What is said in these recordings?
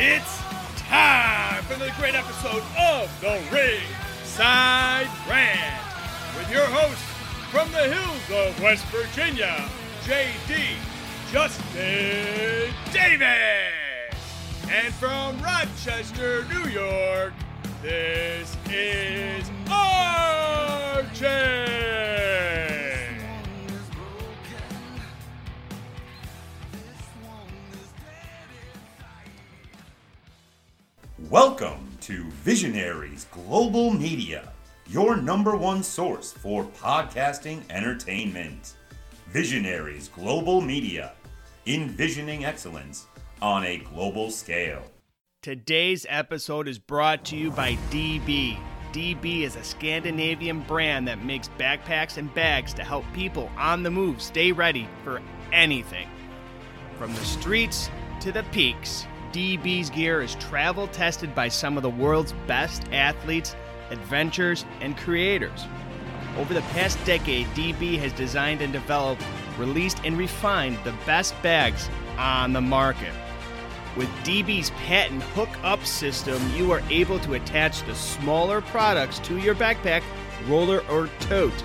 It's time for the great episode of The Ring Side Rant with your host from the hills of West Virginia, JD Justin Davis. And from Rochester, New York, this is RJ. Welcome to Visionaries Global Media, your number one source for podcasting entertainment. Visionaries Global Media, envisioning excellence on a global scale. Today's episode is brought to you by DB. DB is a Scandinavian brand that makes backpacks and bags to help people on the move stay ready for anything. From the streets to the peaks, DB's gear is travel tested by some of the world's best athletes, adventurers, and creators. Over the past decade, DB has designed and developed, released, and refined the best bags on the market. With DB's patent hook up system, you are able to attach the smaller products to your backpack, roller, or tote.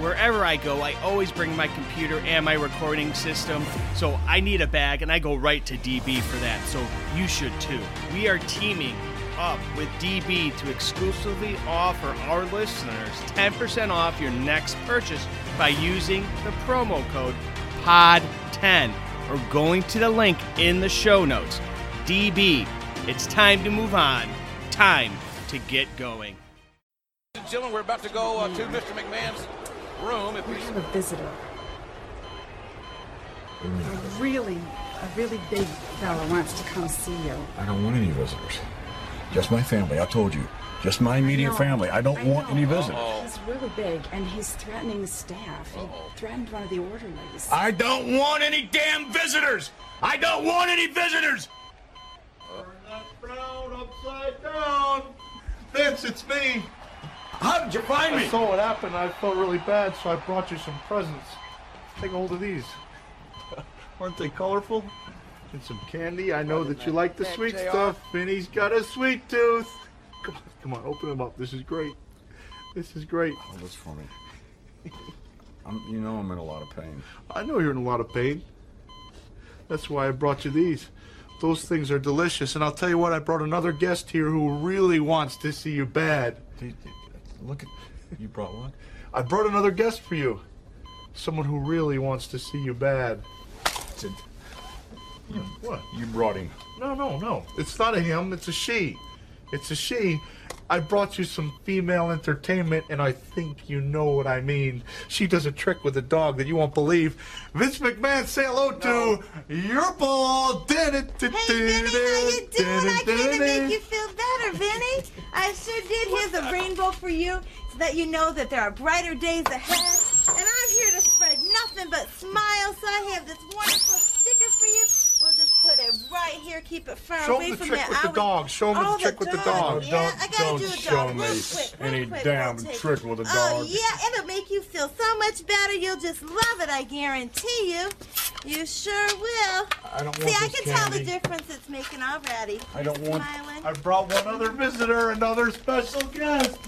Wherever I go, I always bring my computer and my recording system, so I need a bag and I go right to DB for that, so you should too. We are teaming up with DB to exclusively offer our listeners 10% off your next purchase by using the promo code POD10 or going to the link in the show notes. DB, it's time to move on. Time to get going. Gentlemen, we're about to go uh, to Mr. McMahon's room. If we We have a visitor. A really, a really big fella wants to come see you. I don't want any visitors. Just my family. I told you. Just my immediate know. family. I don't I want know. any visitors. He's really big, and he's threatening the staff. He threatened one of the orderlies. I don't want any damn visitors. I don't want any visitors. Turn brown upside down. Vince, it's me. How did you find me? I saw what happened. I felt really bad, so I brought you some presents. Take a hold of these. Aren't they colorful? And some candy. I know that you like the sweet JR. stuff. Vinny's got a sweet tooth. Come on, come on, open them up. This is great. This is great. Oh, that's funny. I'm, you know I'm in a lot of pain. I know you're in a lot of pain. That's why I brought you these. Those things are delicious. And I'll tell you what, I brought another guest here who really wants to see you bad. Look at you brought one? I brought another guest for you. Someone who really wants to see you bad. Did- What? You brought him. No, no, no. It's not a him, it's a she. It's a she. I brought you some female entertainment, and I think you know what I mean. She does a trick with a dog that you won't believe. Vince McMahon, say hello to your ball. Hey, Vinny, how you doing? I came to make you feel better, Vinny. I sure did. Here's a rainbow for you so that you know that there are brighter days ahead. And I'm here to spread nothing but smiles. So I have this wonderful sticker for you. Put it right here. Keep it far Show away him the trick with the dog. Show him the trick with the dog. Yeah, I gotta don't do show dog me real quick, real any quick. damn We'll take trick it. with a Oh, dog. yeah, it'll make you feel so much better. You'll just love it, I guarantee you. You sure will. I don't See, want I this can tell the candy. difference it's making already. I don't want- Smiling. I brought one other visitor, another special guest.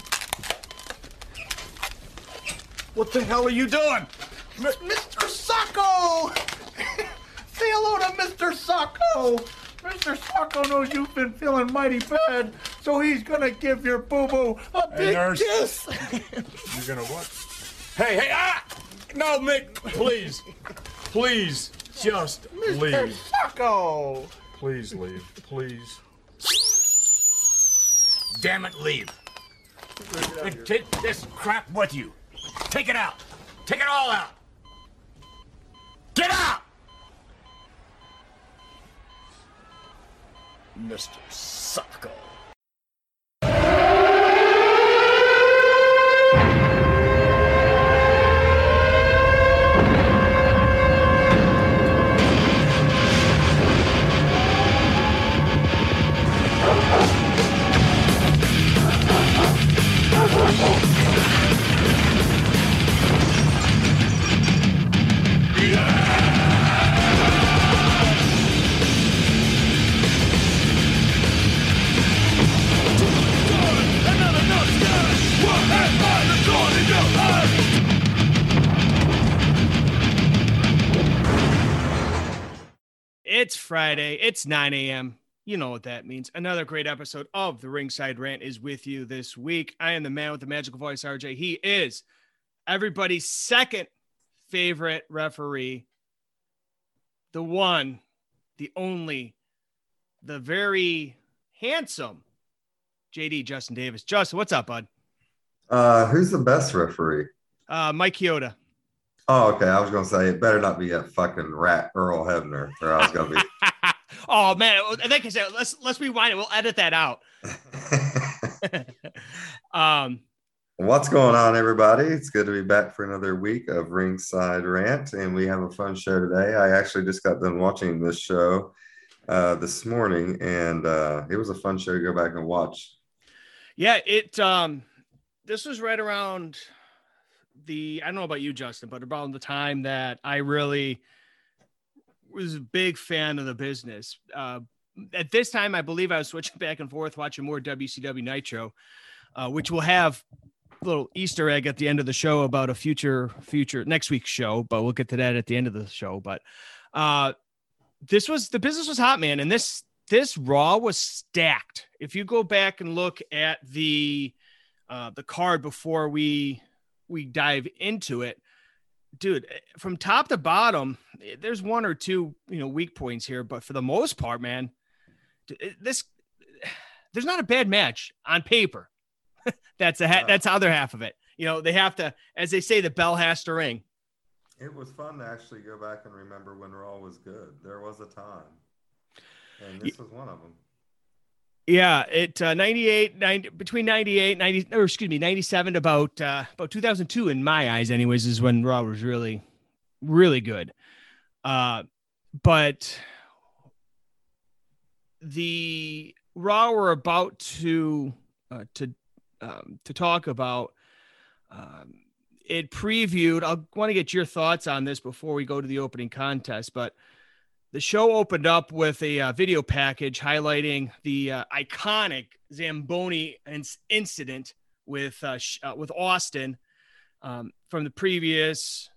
What the hell are you doing? Mr. Socko! Say hello to Mr. Socko! Mr. Socko knows you've been feeling mighty bad, so he's gonna give your boo-boo a Hey, big nurse. kiss! You're gonna what? Hey, hey, ah! No, Mick, please. Please, just Mr. leave. Socko! Please leave. Please. Damn it, leave. And take this crap with you. Take it out. Take it all out. Get out! Mr. Socko. It's Friday. It's 9 a.m. You know what that means. Another great episode of the Ringside Rant is with you this week. I am the man with the magical voice, RJ. He is everybody's second favorite referee, the one, the only, the very handsome JD Justin Davis. Justin, what's up, bud? Uh, who's the best referee? Uh, Mike Chioda. Oh, okay. I was gonna say it better not be a fucking rat Earl Hebner, or I was gonna be. oh man, like I said, let's let's rewind it. We'll edit that out. um, what's going on, everybody? It's good to be back for another week of Ringside Rant, and we have a fun show today. I actually just got done watching this show uh, this morning, and uh, it was a fun show to go back and watch. Yeah, it. Um, this was right around the I don't know about you, Justin, but around the time that I really was a big fan of the business. Uh, at this time, I believe I was switching back and forth, watching more WCW Nitro, uh, which will have a little Easter egg at the end of the show about a future future next week's show, but we'll get to that at the end of the show. But uh, this was the business was hot, man, and this this Raw was stacked. If you go back and look at the uh, the card before we we dive into it, dude, eh, from top to bottom, eh, there's one or two, you know, weak points here, but for the most part, man, eh, this there's not a bad match on paper. that's a ha- that's the other half of it. You know, they have to, as they say, the bell has to ring. It was fun to actually go back and remember when Raw was good. There was a time, and this was one of them. Yeah, it uh, 98, 90, between 98, 90, or excuse me, 97 to about, uh, about 2002 in my eyes, anyways, is when Raw was really, really good. Uh, but the Raw we're about to, uh, to, um, to talk about, um, it previewed. I want to get your thoughts on this before we go to the opening contest, but the show opened up with a uh, video package highlighting the uh, iconic Zamboni incident with uh, uh, with Austin um, from the previous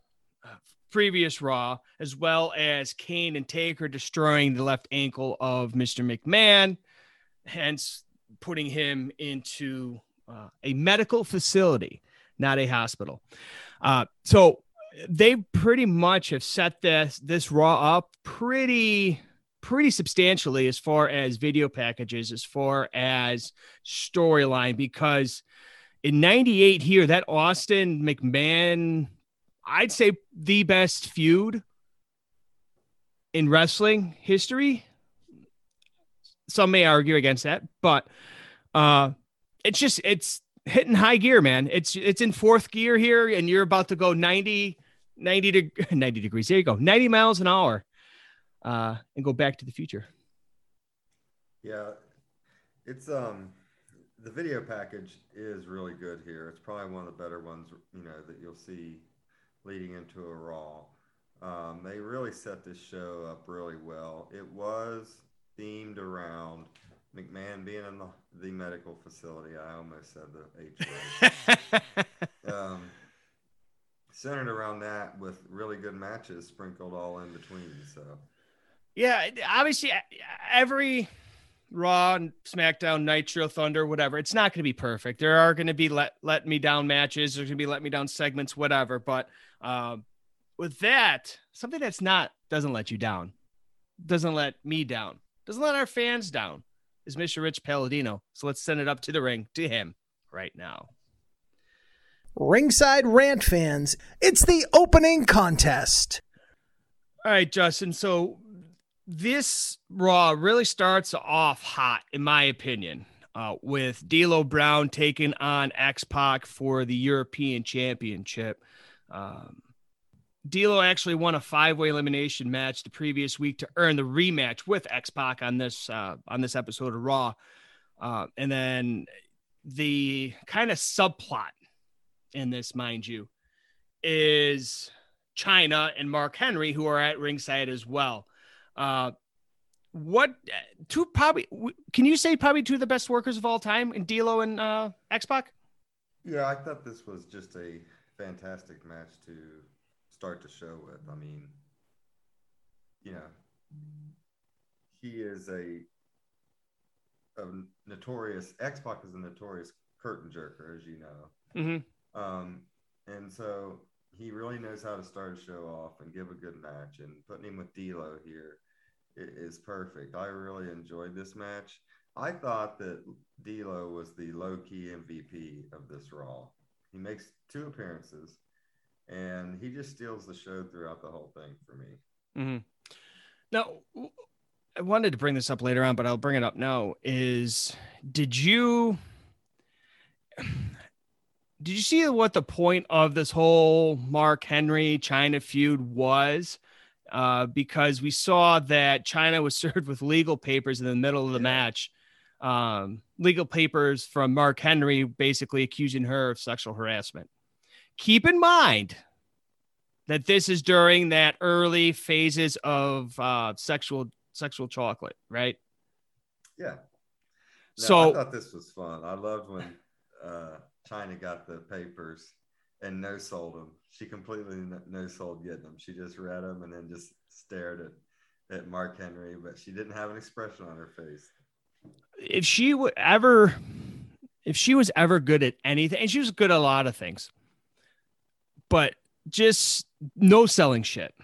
uh, previous Raw, as well as Kane and Taker destroying the left ankle of Mr. McMahon, hence putting him into uh, a medical facility, not a hospital. so they pretty much have set this this raw up pretty pretty substantially as far as video packages as far as storyline because in 98 here that austin mcmahon i'd say the best feud in wrestling history some may argue against that but uh it's just it's hitting high gear, man. It's it's in fourth gear here, and you're about to go 90, 90, de- 90 degrees. There you go, 90 miles an hour, uh, and go back to the future. Yeah, it's um the video package is really good here. It's probably one of the better ones, you know, that you'll see leading into a Raw. Um, they really set this show up really well. It was themed around McMahon being in the, the medical facility, I almost said the H um, centered around that with really good matches sprinkled all in between. So, yeah, obviously, every Raw, SmackDown, Nitro, Thunder, whatever, it's not going to be perfect. There are going to be let let me down matches. There's going to be let me down segments, whatever. But um, with that, something that's not doesn't let you down, doesn't let me down, doesn't let our fans down is Mr. Rich Palladino. So let's send it up to the ring to him right now. Ringside Rant fans, it's the opening contest. All right, Justin. So this Raw really starts off hot, in my opinion, uh, with D'Lo Brown taking on X Pac for the European Championship. Um, D'Lo actually won a five-way elimination match the previous week to earn the rematch with X Pac on this uh, on this episode of Raw, uh, and then the kind of subplot in this, mind you, is Chyna and Mark Henry who are at ringside as well. Uh, what two probably can you say probably two of the best workers of all time in D'Lo and uh, X Pac? Yeah, I thought this was just a fantastic match to start to show with. I mean, you know, he is a, a notorious X Pac is a notorious curtain jerker, as you know. Mm-hmm. Um, and so he really knows how to start a show off and give a good match. And putting him with D'Lo here is perfect. I really enjoyed this match. I thought that D'Lo was the low key MVP of this Raw. He makes two appearances, and he just steals the show throughout the whole thing for me. Mm-hmm. Now, I wanted to bring this up later on, but I'll bring it up now. Is did you did you see what the point of this whole Mark Henry Chyna feud was? Uh, because we saw that Chyna was served with legal papers in the middle of the match. Um, legal papers from Mark Henry basically accusing her of sexual harassment. Keep in mind that this is during that early phases of uh, sexual sexual chocolate, right? Yeah. No, So- I thought this was fun. I loved when uh, Chyna got the papers and no sold them. She completely no sold getting them. She just read them and then just stared at, at Mark Henry, but she didn't have an expression on her face. If she would ever, if she was ever good at anything, and she was good at a lot of things, but just no selling shit.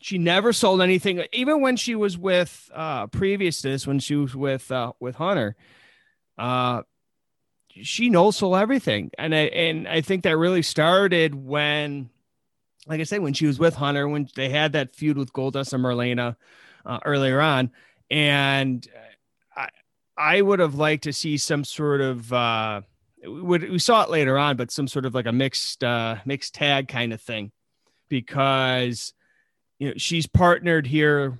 She never sold anything, even when she was with uh previous to this, when she was with uh with Hunter. Uh she knows sold everything. And I and I think that really started when like I said, when she was with Hunter, when they had that feud with Goldust and Marlena uh, earlier on. And I I would have liked to see some sort of uh we saw it later on, but some sort of like a mixed uh mixed tag kind of thing because you know she's partnered here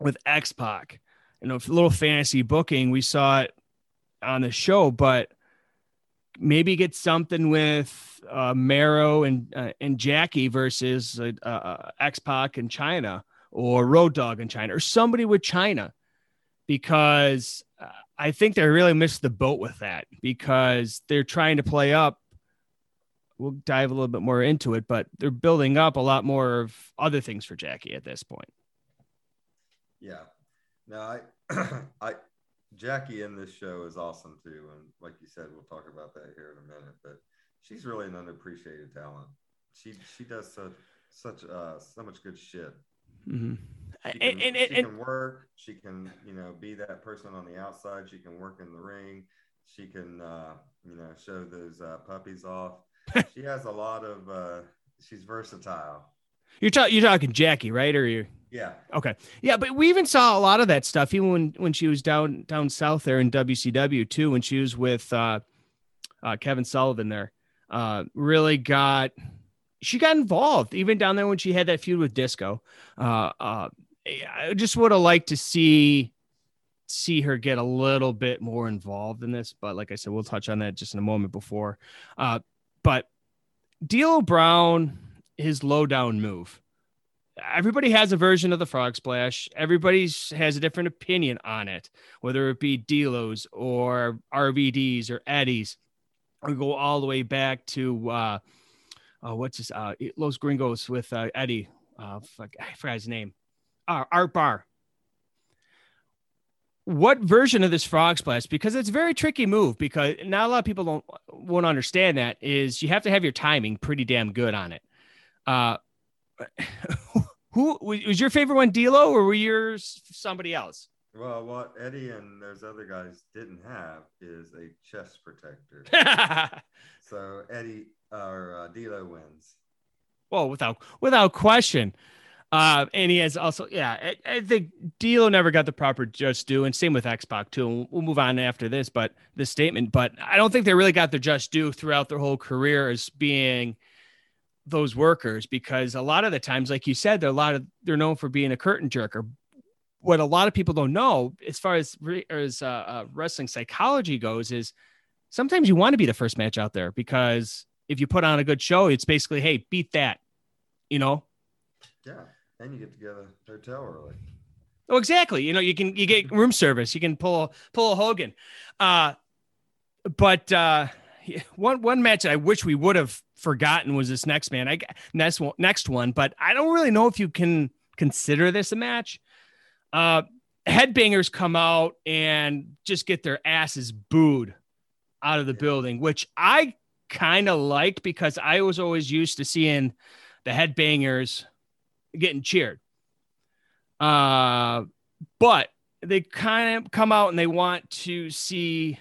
with X Pac. You know, a little fantasy booking. We saw it on the show, but maybe get something with uh, Mero and uh, and Jackie versus uh, uh, X Pac and Chyna or Road Dog and Chyna or somebody with Chyna because uh, I think they really missed the boat with that because they're trying to play up. We'll dive a little bit more into it, but they're building up a lot more of other things for Jackie at this point. Yeah. No, I, I, Jackie in this show is awesome too, and like you said, we'll talk about that here in a minute. But she's really an unappreciated talent. She she does such such uh so much good shit. Mhm. She And- can, and- she and- can work. She can you know be that person on the outside. She can work in the ring. She can uh, you know show those uh, puppies off. she has a lot of. Uh, she's versatile. You're, ta- you're talking Jackie, right? Or you? Yeah. Okay. Yeah, but we even saw a lot of that stuff even when when she was down down south there in WCW too. When she was with uh, uh, Kevin Sullivan there, uh, really got she got involved even down there when she had that feud with Disco. Uh, uh, I just would have liked to see see her get a little bit more involved in this, but like I said, we'll touch on that just in a moment before. Uh, but D'Lo Brown, his low down move everybody has a version of the frog splash. Everybody has a different opinion on it, whether it be D'Lo's or RVDs or Eddies, or go all the way back to uh, uh what's this? Uh, Los Gringos with uh, Eddie. Uh, fuck, I forgot his name. Uh, Art Barr. What version of this frog splash? Because it's a very tricky move. Because not a lot of people don't won't understand that. Is you have to have your timing pretty damn good on it. Uh, who was your favorite one, D'Lo, or were yours somebody else? Well, what Eddie and those other guys didn't have is a chest protector. so Eddie or uh, D'Lo wins. Well, without without question. Uh, and he has also, yeah, I, I think D'Lo never got the proper just due, and same with X Pac too. We'll move on after this, but this statement, but I don't think they really got their just due throughout their whole career as being those workers because a lot of the times, like you said, they're a lot of they're known for being a curtain jerker. What a lot of people don't know, as far as re, as uh, uh, wrestling psychology goes, is sometimes you want to be the first match out there because if you put on a good show, it's basically, hey, beat that, you know. Yeah, and you get to get a hotel early. Oh, exactly. You know, you can you get room service. You can pull pull a Hogan. Uh, but uh, one one match I wish we would have forgotten was this next man. I next one next one, but I don't really know if you can consider this a match. Uh, headbangers come out and just get their asses booed out of the building, which I kind of liked because I was always used to seeing the headbangers getting cheered. Uh, but they kind of come out and they want to see,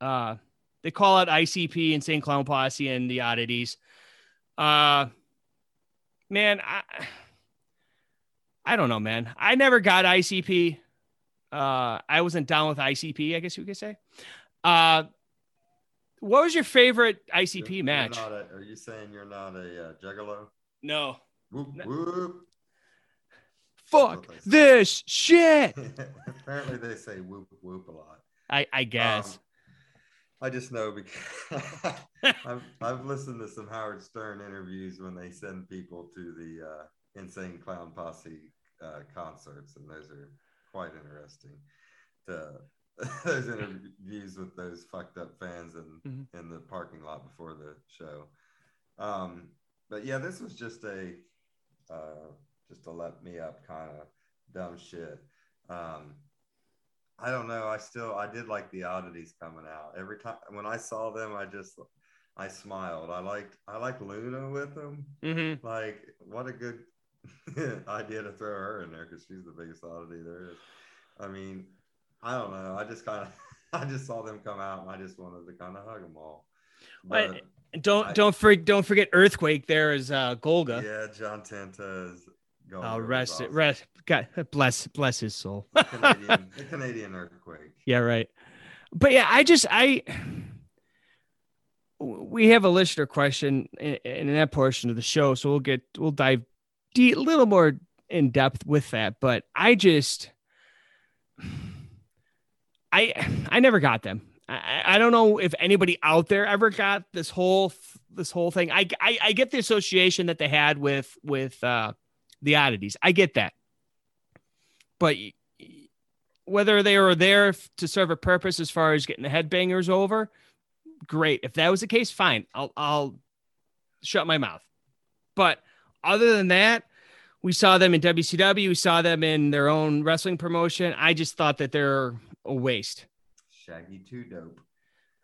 uh, they call out ICP, Insane Clown Posse, and the oddities. Uh, man, I, I don't know, man. I never got ICP. Uh, I wasn't down with ICP, I guess you could say. Uh, what was your favorite ICP You're match? not a- are you saying you're not a uh, juggalo? No. Whoop, whoop. Fuck this shit. Apparently, they say whoop whoop a lot. I, I guess. Um, I just know because I've, I've listened to some Howard Stern interviews when they send people to the uh, Insane Clown Posse uh, concerts, and those are quite interesting. To, those interviews with those fucked up fans in Mhm. in the parking lot before the show. Um, but yeah, this was just a uh, just to let me up kind of dumb shit. Um, I don't know. I still I did like the oddities coming out every time when I saw them. I just I smiled. I liked I liked Luna with them. Mm-hmm. Like what a good idea to throw her in there because she's the biggest oddity there is. I mean, I don't know. I just kind of I just saw them come out and I just wanted to kind of hug them all. But But don't I- don't forget don't forget Earthquake. There is uh, Golga. yeah, John Tenta is going. Oh, rest awesome. rest. God bless bless his soul. The Canadian, the Canadian earthquake. Yeah, right. But yeah, I just I we have a listener question in, in that portion of the show, so we'll get we'll dive deep, a little more in depth with that. But I just I I never got them. I, I don't know if anybody out there ever got this whole this whole thing. I, I I get the association that they had with with uh the oddities. I get that. But whether they were there to serve a purpose as far as getting the headbangers over, great. If that was the case, fine. I'll I'll shut my mouth. But other than that, we saw them in WCW. We saw them in their own wrestling promotion. I just thought that they're a waste. Shaggy 2 Dope.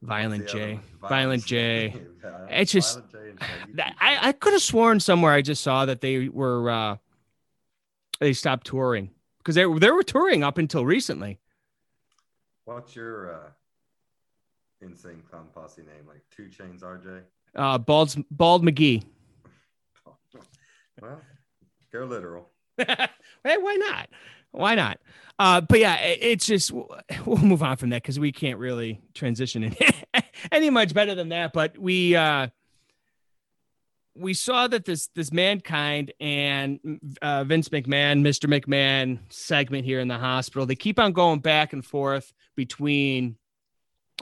Violent What's the other J. Violent J. It's just J and Shaggy that- Two I, I could have sworn somewhere I just saw that they were uh they stopped touring because they were they were touring up until recently. What's your uh, insane clown posse name? Like Two Chains RJ? Uh Bald Bald McGee. Well, go literal. hey, why not? Why not? Uh, but yeah, it- it's just we'll move on from that because we can't really transition any much better than that. But we uh, we saw that this this mankind and uh, Vince McMahon, Mr. McMahon segment here in the hospital, they keep on going back and forth between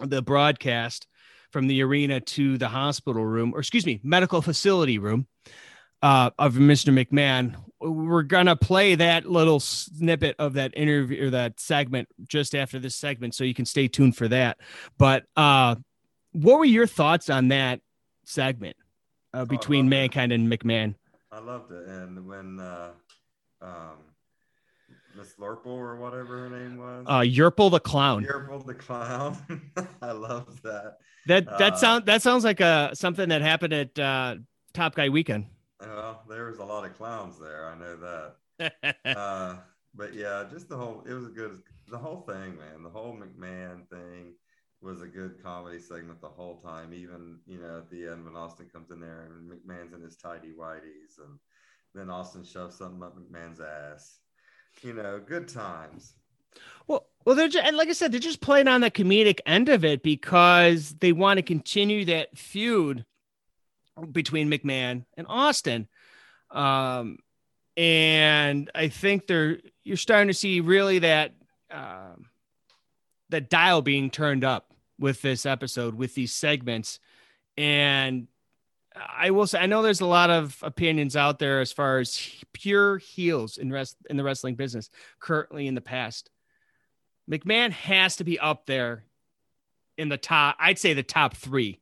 the broadcast from the arena to the hospital room, or excuse me, medical facility room uh, of Mr. McMahon. We're gonna play that little snippet of that interview or that segment just after this segment, so you can stay tuned for that. But uh, what were your thoughts on that segment uh, between Mankind and McMahon? I loved it. And when uh, um, Miss Lurple or whatever her name was, Uh, Yurple the clown. Yurple the clown. I love that. That that Uh, sound that sounds like a something that happened at uh, Top Guy Weekend. Well, there was a lot of clowns there. I know that. uh, but yeah, just the whole it was a good the whole thing, man. The whole McMahon thing was a good comedy segment the whole time. Even you know at the end when Austin comes in there and McMahon's in his tidy whities, and then Austin shoves something up McMahon's ass. You know, good times. Well, well, they're just, and like I said, they're just playing on the comedic end of it because they want to continue that feud between McMahon and Austin. Um, and I think they're you're starting to see really that um, that dial being turned up with this episode with these segments, and I will say I know there's a lot of opinions out there as far as pure heels in rest in the wrestling business currently in the past. McMahon has to be up there in the top. I'd say the top three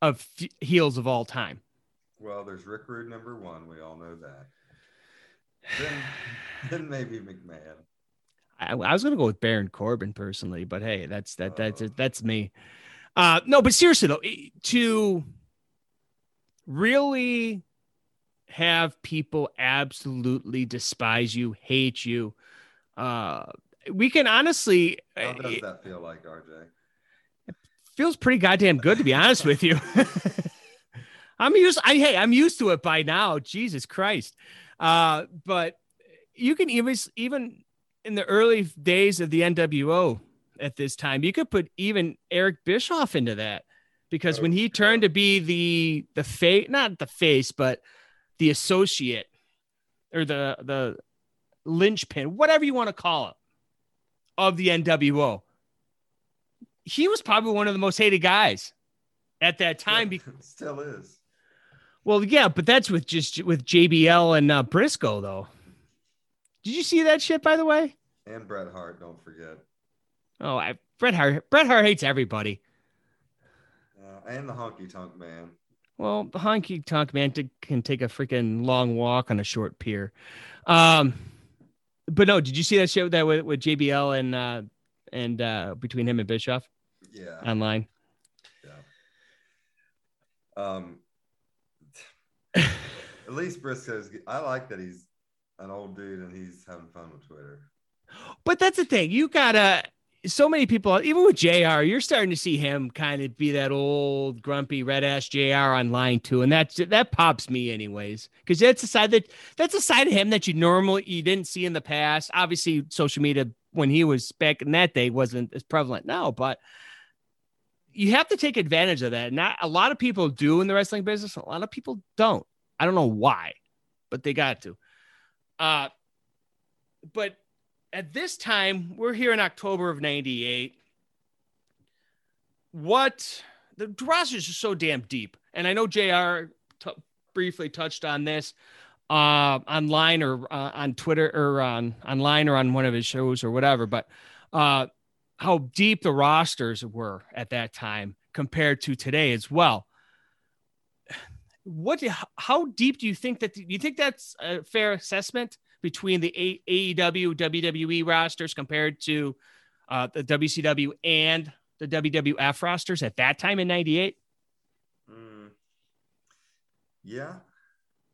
of f- heels of all time. Well, there's Rick Rude number one. We all know that. Then, then maybe McMahon. I, I was gonna go with Baron Corbin personally, but hey, that's that that's that's me. Uh, no, but seriously though, to really have people absolutely despise you, hate you, uh, we can honestly. How does that feel like, RJ? Feels pretty goddamn good to be honest with you. I'm used. I hey, I'm used to it by now. Jesus Christ. Uh, but you can even even in the early days of the NWO at this time, you could put even Eric Bischoff into that because oh, when he turned to be the the face, not the face, but the associate or the the linchpin, whatever you want to call it, of the NWO, he was probably one of the most hated guys at that time. Yeah, still is. Well, yeah, but that's with just with JBL and uh, Briscoe though. Did you see that shit by the way? And Bret Hart, don't forget. Oh, I, Bret Hart. Bret Hart hates everybody. Uh, and the honky tonk man. Well, the honky tonk man t- can take a freaking long walk on a short pier. Um, but no, did you see that shit with that with, with JBL and uh, and uh, between him and Bischoff? Yeah. Online. Yeah. Um, At least Briscoe's. I like that he's an old dude and he's having fun with Twitter. But that's the thing. You gotta. So many people, even with Jr., you're starting to see him kind of be that old grumpy red ass Jr. online too, and that that pops me anyways because that's a side that that's a side of him that you normally you didn't see in the past. Obviously, social media when he was back in that day wasn't as prevalent now, but you have to take advantage of that. Not a lot of people do in the wrestling business. A lot of people don't. I don't know why, but they got to. Uh, but at this time, we're here in October of 98. What the rosters are so damn deep. And I know JR t- briefly touched on this uh, online or uh, on Twitter or on online or on one of his shows or whatever, but uh, how deep the rosters were at that time compared to today as well what how deep do you think that do you think that's a fair assessment between the AEW WWE rosters compared to uh, the WCW and the WWF rosters at that time in '98? Mm, yeah,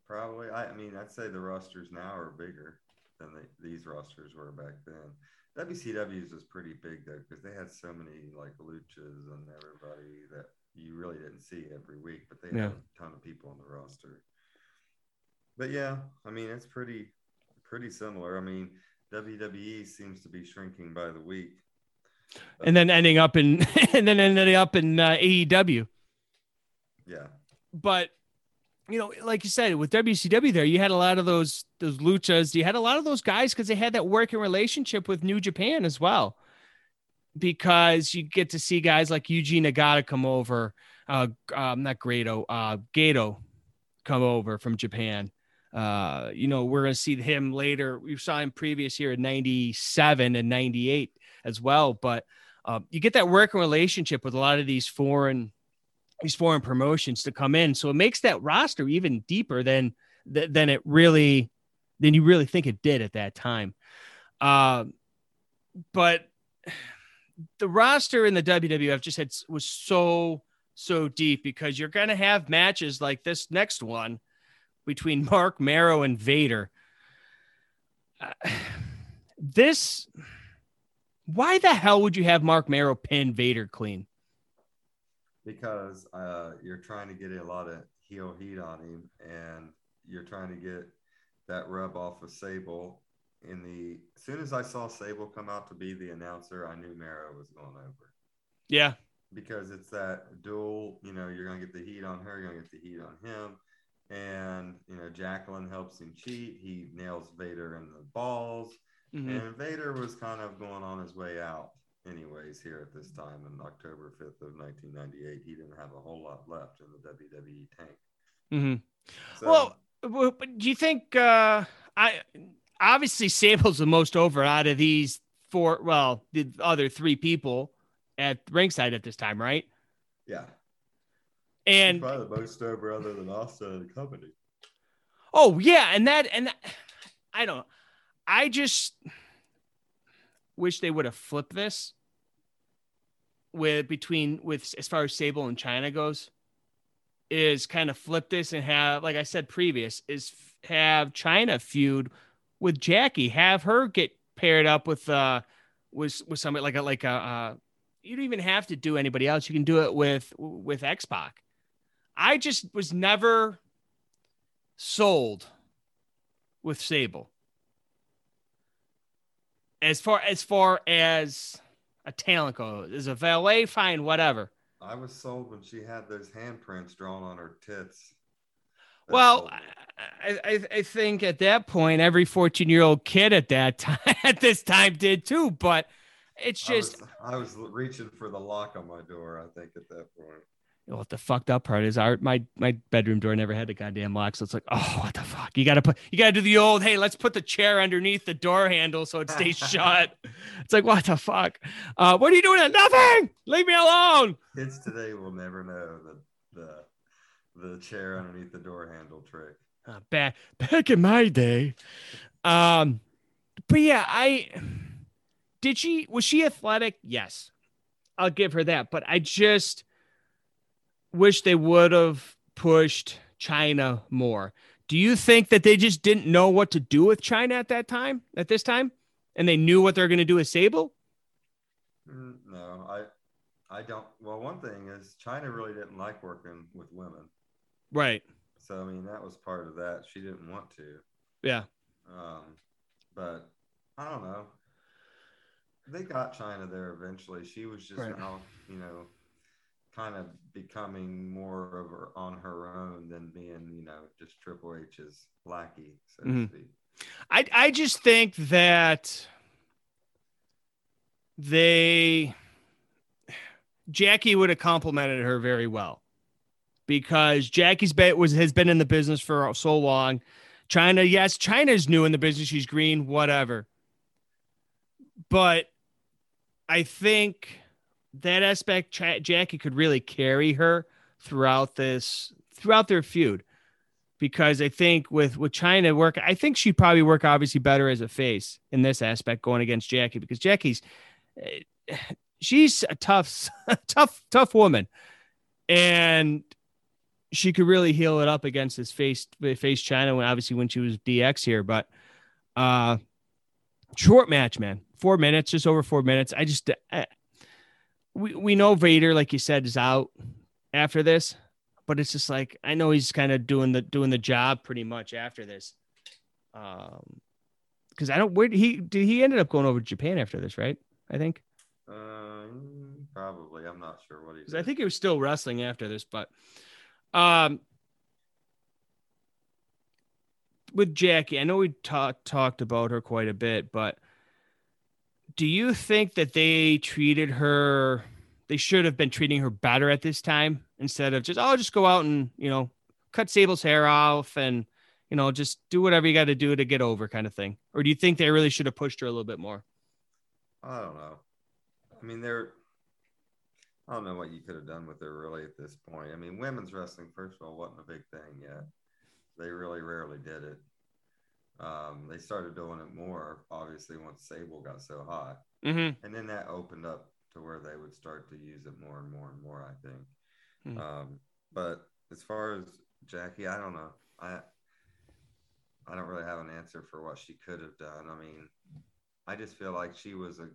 probably. I, I, mean, I'd say the rosters now are bigger than they, these rosters were back then. WCW's was pretty big though because they had so many like luchas and everybody that you really didn't see every week, but they yeah. had a ton of people on the roster. But yeah, I mean it's pretty pretty similar. I mean WWE seems to be shrinking by the week, and then ending up in and then ending up in uh, AEW. Yeah, but you know, like you said, with WCW there, you had a lot of those those luchas. You had a lot of those guys because they had that working relationship with New Japan as well because you get to see guys like Yuji Nagata come over, uh, um, not Grado, uh, Gato come over from Japan. Uh, you know, we're going to see him later. We saw him previous year in 97 and 98 as well. But uh, you get that working relationship with a lot of these foreign, these foreign promotions to come in. So it makes that roster even deeper than, than it really, than you really think it did at that time. Uh, but the roster in the WWF just had was so so deep because you're going to have matches like this next one between Mark Mero and Vader. Uh, this why the hell would you have Mark Mero pin Vader clean? Because uh, you're trying to get a lot of heel heat on him, and you're trying to get that rub off of Sable, in the as soon as I saw Sable come out to be the announcer, I knew Mero was going over. Yeah. Because it's that dual, you know, you're gonna get the heat on her, you're gonna get the heat on him. And you know, Jacqueline helps him cheat. He nails Vader in the balls. Mm-hmm. And Vader was kind of going on his way out, anyways, here at this time in October 5th of 1998. He didn't have a whole lot left in the WWE tank. Mm-hmm. So, well, do you think uh, I obviously Sable's the most over out of these four. Well, the other three people at ringside at this time, right? Yeah. And He's probably the most over other than Austin and the company. Oh yeah, and that and that, I don't. I just wish they would have flipped this with between with as far as Sable and Chyna goes is kind of flip this and have like I said previous is have Chyna feud with Jackie have her get paired up with uh with with somebody like a like a uh you don't even have to do anybody else you can do it with with X-Pac. I just was never sold with Sable. As far as far as a talent goes, as a valet, fine, whatever. I was sold when she had those handprints drawn on her tits. That well, I, I, I think at that point, every 14 year old kid at that time, at this time did too. But it's just, I was, I was reaching for the lock on my door. I think at that point. What the fucked up part is our my my bedroom door never had a goddamn lock so it's like oh what the fuck? You gotta put you gotta do the old hey let's put the chair underneath the door handle so it stays shut. It's like what the fuck? Uh what are you doing nothing? Leave me alone. Kids today will never know the the the chair underneath the door handle trick. Uh, back back in my day um but yeah i did she was she athletic yes i'll give her that but i just wish they would have pushed Chyna more. Do you think that they just didn't know what to do with Chyna at that time, at this time, and they knew what they're going to do with Sable? Mm, no, I, I don't. Well, one thing is Chyna really didn't like working with women, right? So I mean, that was part of that. She didn't want to. Yeah. Um, but I don't know. They got Chyna there eventually. She was just right. now, you know, kind of becoming more of her on her own than being, you know, just Triple H's lackey, so mm-hmm. to speak. I I just think that they Jackie would have complimented her very well because Jackie's bet was has been in the business for so long. Chyna, yes, Chyna's new in the business. She's green, whatever. But I think that aspect, Jackie could really carry her throughout this, throughout their feud. Because I think with with Chyna work, I think she'd probably work obviously better as a face in this aspect going against Jackie because Jackie's eh, she's a tough, tough, tough woman, and she could really heel it up against his face face Chyna when obviously when she was DX here, but uh short match, man. Four minutes, just over four minutes. I just eh, we, we know Vader, like you said, is out after this, but it's just like I know he's kind of doing the doing the job pretty much after this. Um, because I don't where did he did he ended up going over to Japan after this, right? I think. Um, probably. I'm not sure what he. I think he was still wrestling after this, but um, with Jackie, I know we talked talked about her quite a bit, but do you think that they treated her they should have been treating her better at this time instead of just oh just go out and you know cut sable's hair off and you know just do whatever you got to do to get over kind of thing? Or do you think they really should have pushed her a little bit more? I don't know. I mean they're i don't know what you could have done with her really at this point. I mean women's wrestling first of all wasn't a big thing yet they really rarely did it um, they started doing it more, obviously, once Sable got so hot. Mm-hmm. And then that opened up to where they would start to use it more and more and more, I think. Mm-hmm. Um, but as far as Jackie, I don't know. I I don't really have an answer for what she could have done. I mean, I just feel like she was a,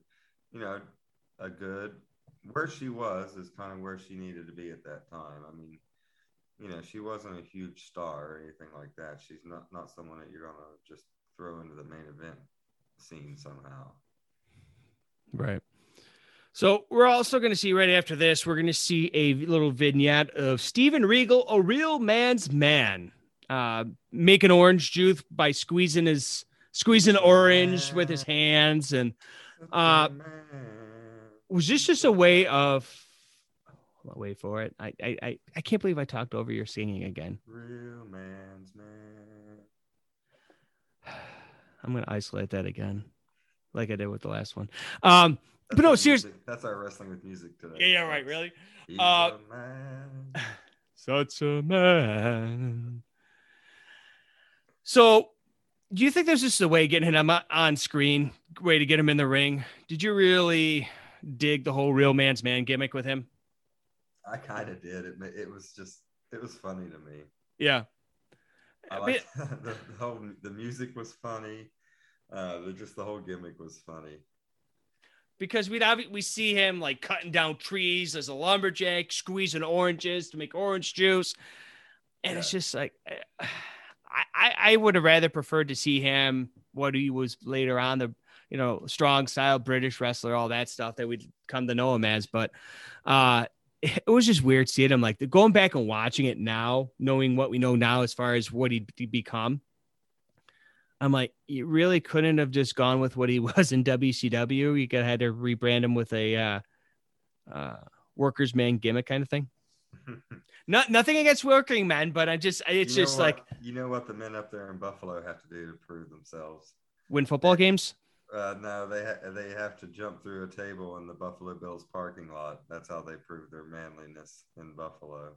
you know, a good where she was is kind of where she needed to be at that time. I mean, you know, she wasn't a huge star or anything like that. She's not not someone that you're gonna just throw into the main event scene somehow. Right. So we're also going to see right after this, we're going to see a little vignette of Steven Regal, a real man's man, uh, making orange juice by squeezing his squeezing orange with his hands, and uh, was this just a way of wait for it. I, I I can't believe I talked over your singing again. Real man's man. I'm gonna isolate that again, like I did with the last one. Um, that's but no, seriously, that's our wrestling with music today. Yeah, yeah, right. Really. uh, a man. such a man. So do you think there's just a way of getting him on screen, way to get him in the ring? Did you really dig the whole real man's man gimmick with him? I kind of did. It it was just it was funny to me. Yeah. I like the, the whole the music was funny. Uh, the, just the whole gimmick was funny. Because we'd have, we see him like cutting down trees as a lumberjack, squeezing oranges to make orange juice, and yeah. it's just like I, I would have rather preferred to see him what he was later on the you know strong style British wrestler, all that stuff that we'd come to know him as. But uh, it was just weird seeing him like going back and watching it now, knowing what we know now as far as what he'd become. I'm like, you really couldn't have just gone with what he was in WCW. You could have had to rebrand him with a uh, uh, workers man gimmick kind of thing. Not nothing against working men, but I just it's you know just what, like you know what the men up there in Buffalo have to do to prove themselves. Win football games. Uh, no, they ha- they have to jump through a table in the Buffalo Bills parking lot. That's how they prove their manliness in Buffalo.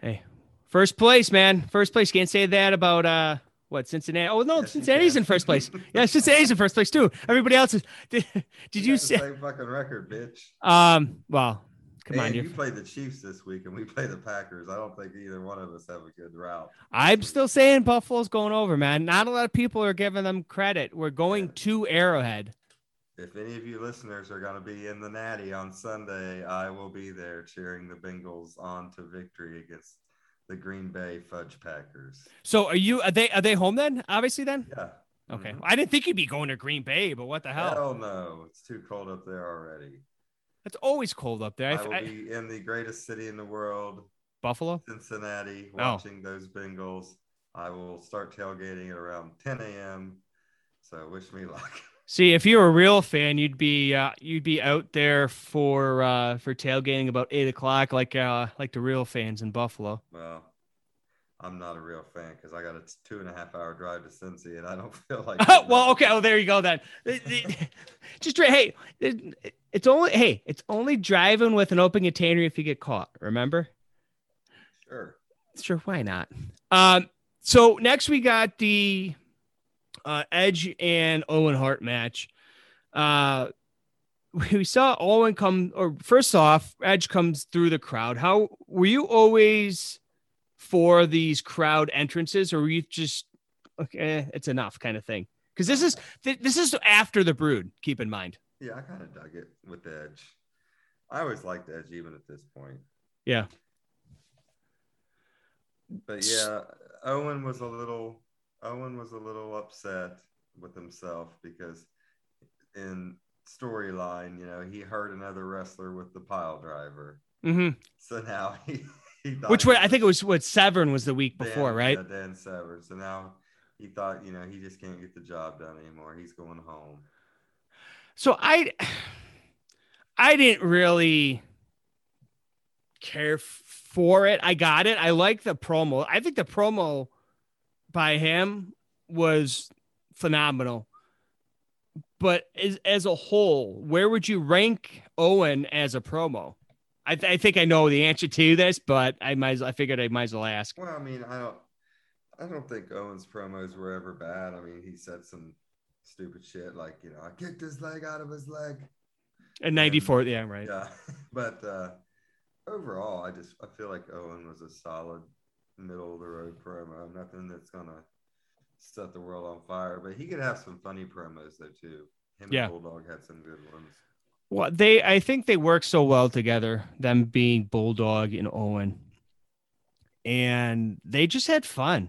Hey, first place, man. First place. Can't say that about uh what Cincinnati? Oh no, yes, Cincinnati's in first place. yeah, Cincinnati's in first place too. Everybody else is. Did, did you, you say fucking record, bitch? Um. Well, Come and on, you play the Chiefs this week, and we play the Packers. I don't think either one of us have a good route. I'm still saying Buffalo's going over, man. Not a lot of people are giving them credit. We're going yeah. to Arrowhead. If any of you listeners are going to be in the Natty on Sunday, I will be there cheering the Bengals on to victory against the Green Bay Fudge Packers. So, are you? Are they? Are they home then? Obviously, then. Yeah. Okay. Mm-hmm. I didn't think you'd be going to Green Bay, but what the hell? Hell no! It's too cold up there already. It's always cold up there. I, I will I, be in the greatest city in the world, Buffalo, Cincinnati, oh. watching oh. those Bengals. I will start tailgating at around 10 a.m. So wish me luck. See, if you're a real fan, you'd be uh, you'd be out there for uh, for tailgating about eight o'clock, like uh, like the real fans in Buffalo. Well, I'm not a real fan because I got a two and a half hour drive to Cincy, and I don't feel like. well, okay. Oh, there you go then. Just hey, it's only hey, it's only driving with an open container if you get caught. Remember? Sure. Sure. Why not? Um. So next we got the uh, Edge and Owen Hart match. Uh, we saw Owen come, or first off, Edge comes through the crowd. How were you always for these crowd entrances, or were you just okay? It's enough kind of thing. Because this is this is after the Brood. Keep in mind. Yeah, I kind of dug it with Edge. I always liked Edge even at this point. Yeah. But yeah, Owen was a little Owen was a little upset with himself because in storyline, you know, he hurt another wrestler with the pile driver. Mm-hmm. So now he, he which way I think it was what Severn was the week Dan, before, right? Yeah, Dan Severn. So now he thought, you know, he just can't get the job done anymore. He's going home. So I I didn't really care for it. I got it. I like the promo. I think the promo by him was phenomenal. But as, as a whole, where would you rank Owen as a promo? I, th- I think I know the answer to this, but I might I figured I might as well ask. Well, I mean, I don't I don't think Owen's promos were ever bad. I mean, he said some stupid shit like you know I kicked his leg out of his leg. And ninety four, yeah, right. Yeah, but uh, overall, I just I feel like Owen was a solid middle of the road promo. Nothing that's gonna set the world on fire, but he could have some funny promos though too. Him yeah. and Bulldog had some good ones. Well, they I think they work so well together, them being Bulldog and Owen. And they just had fun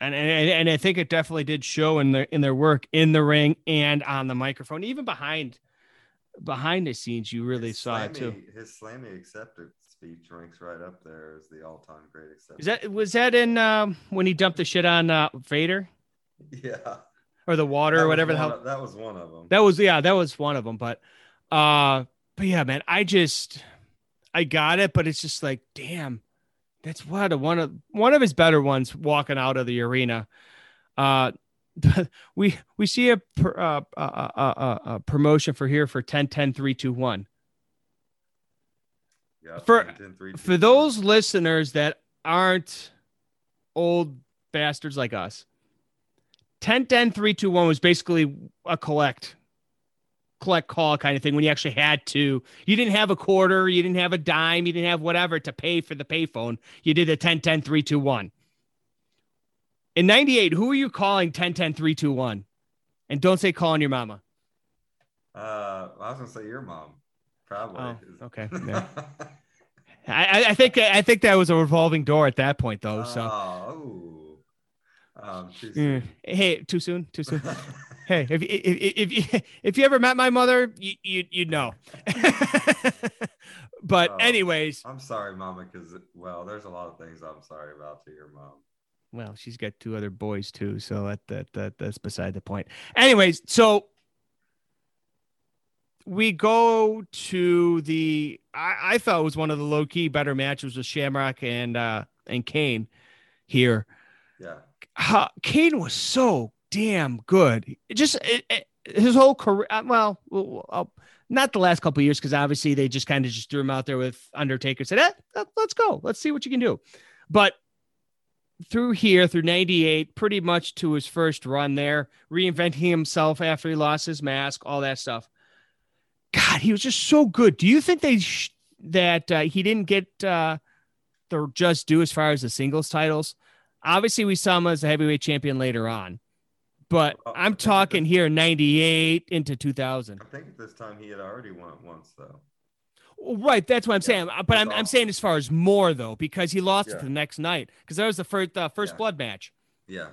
and, and and I think it definitely did show in their in their work in the ring and on the microphone, even behind behind the scenes. You really his saw slammy, it too. His slammy acceptance speech ranks right up there as the all time great acceptance. Is that was that in um, when he dumped the shit on uh, Vader? Yeah. Or the water or whatever the hell. Of, that was one of them. That was yeah, that was one of them. But uh, but yeah, man, I just I got it, but it's just like, damn that's what a, one of one of his better ones walking out of the arena. Uh, we we see a, uh, a, a, a, promotion for here for 10 10 3 2 1 yeah, for 10, 10, 3, 2, for those listeners that aren't old bastards like us 10 10 3 2 1 was basically a collect collect call kind of thing when you actually had to. You didn't have a quarter, you didn't have a dime, you didn't have whatever to pay for the payphone. You did a 10 10 3 2 1. In 98, who are you calling 10 10 3 2 1? And don't say calling your mama. Uh, I was gonna say your mom, probably. Oh, okay. Yeah. I, I think I think that was a revolving door at that point, though. So, oh, um, too Mm. hey, too soon, too soon. hey, if if if if, if you ever met my mother, you you you'd know. but Oh. anyways, I'm sorry, Mama, because well, there's a lot of things I'm sorry about to your mom. well, she's got two other boys too, so that that, that that's beside the point. Anyways, so we go to the I, I thought it was one of the low key better matches with Shamrock and uh and Kane here. Yeah. how, Kane was so damn good. Just it, it- his whole career. uh, Well, uh, not the last couple years because obviously they just kind of just threw him out there with Undertaker. Said, eh, let- let's go, let's see what you can do. But through here, through '98, pretty much to his first run there, reinventing himself after he lost his mask, all that stuff. God, he was just so good. Do you think they sh- that uh, he didn't get uh, the just due as far as the singles titles? Obviously, we saw him as a heavyweight champion later on, but I I'm talking here '98 into 2000. I think at this time he had already won once, though. Right, that's what I'm saying. But I'm, I'm saying as far as more though, because he lost Yeah. it the next night because that was the first uh, first Yeah. blood match. Yeah.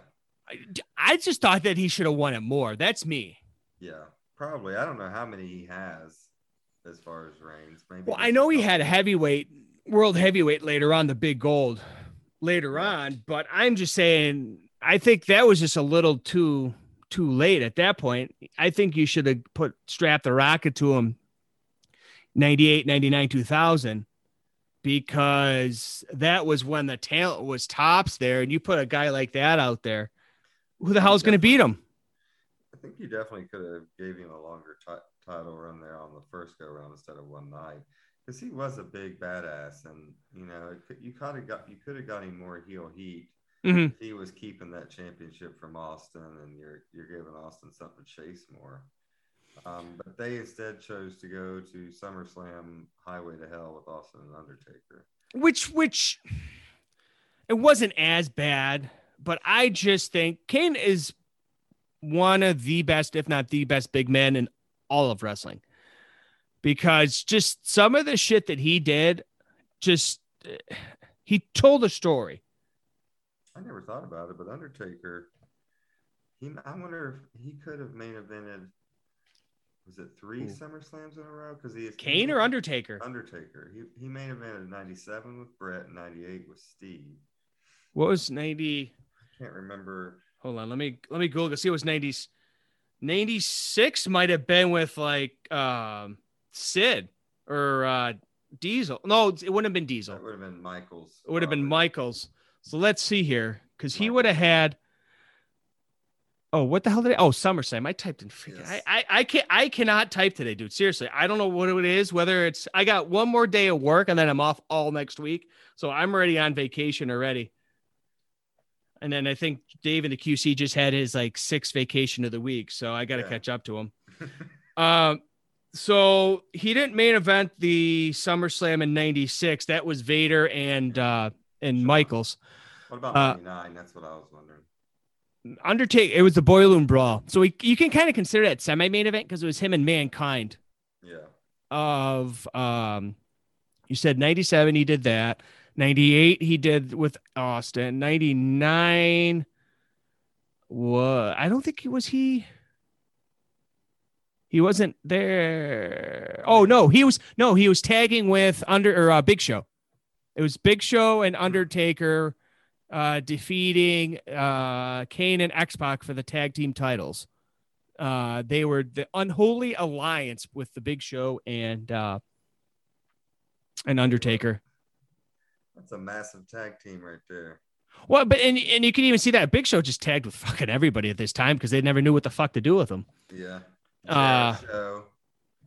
I, I just thought that he should have won it more. That's me. Yeah. Probably. I don't know how many he has as far as reigns. Maybe. Well, I know he had a heavyweight, world heavyweight later on, the big gold later on, but I'm just saying, I think that was just a little too too late at that point. I think you should have put strapped the rocket to him 98, 99, 2000 because that was when the talent was tops there and you put a guy like that out there. Who the hell's going to beat him? I think you definitely could have gave him a longer ti- title run there on the first go round instead of one night because he was a big badass, and you know it you kind of got you could have got him more heel heat. Mhm. if He was keeping that championship from Austin, and you're you're giving Austin something to chase more. Um, but they instead chose to go to SummerSlam Highway to Hell with Austin and Undertaker. which which it wasn't as bad but i just think kane is one of the best if not the best big men in all of wrestling because just some of the shit that he did just eh, he told a story I never thought about it, but Undertaker, he I wonder if he could have main evented. Was it three SummerSlams in a row? Because he is kane or undertaker Undertaker. He he main evented '97 with Brett, '98 with Steve. what was 90 I can't remember. hold on let me let me google see it was 90s 96 might have been with like um sid or uh diesel no it wouldn't have been diesel It would have been Michaels. It would have been Michaels. So let's see here, because he would have had. Oh, what the hell did I? Oh, SummerSlam. I typed in. freaking- Yes. I, I I can't. I cannot type today, dude. Seriously, I don't know what it is. Whether it's I got one more day of work and then I'm off all next week, so I'm already on vacation already. And then I think Dave in the QC just had his like sixth vacation of the week, so I got to Yeah. catch up to him. um, so he didn't main event the SummerSlam in '96. That was Vader and uh and Michaels. What about uh, '99? That's what I was wondering. Undertake. It was the Boiler Brawl. So we, you can kind of consider that semi main event because it was him and Mankind. Yeah. Of um, you said '97 he did that. '98 he did with Austin. '99. What? I don't think he was he. He wasn't there. Oh no, he was no, he was tagging with under or uh, Big Show. It was Big Show and Undertaker uh, defeating uh, Kane and X Pac for the tag team titles. Uh, they were the unholy alliance with the Big Show and uh, and Undertaker. That's a massive tag team right there. Well, but and and you can even see that Big Show just tagged with fucking everybody at this time because they never knew what the fuck to do with them. Yeah. Uh, Jeri-Show.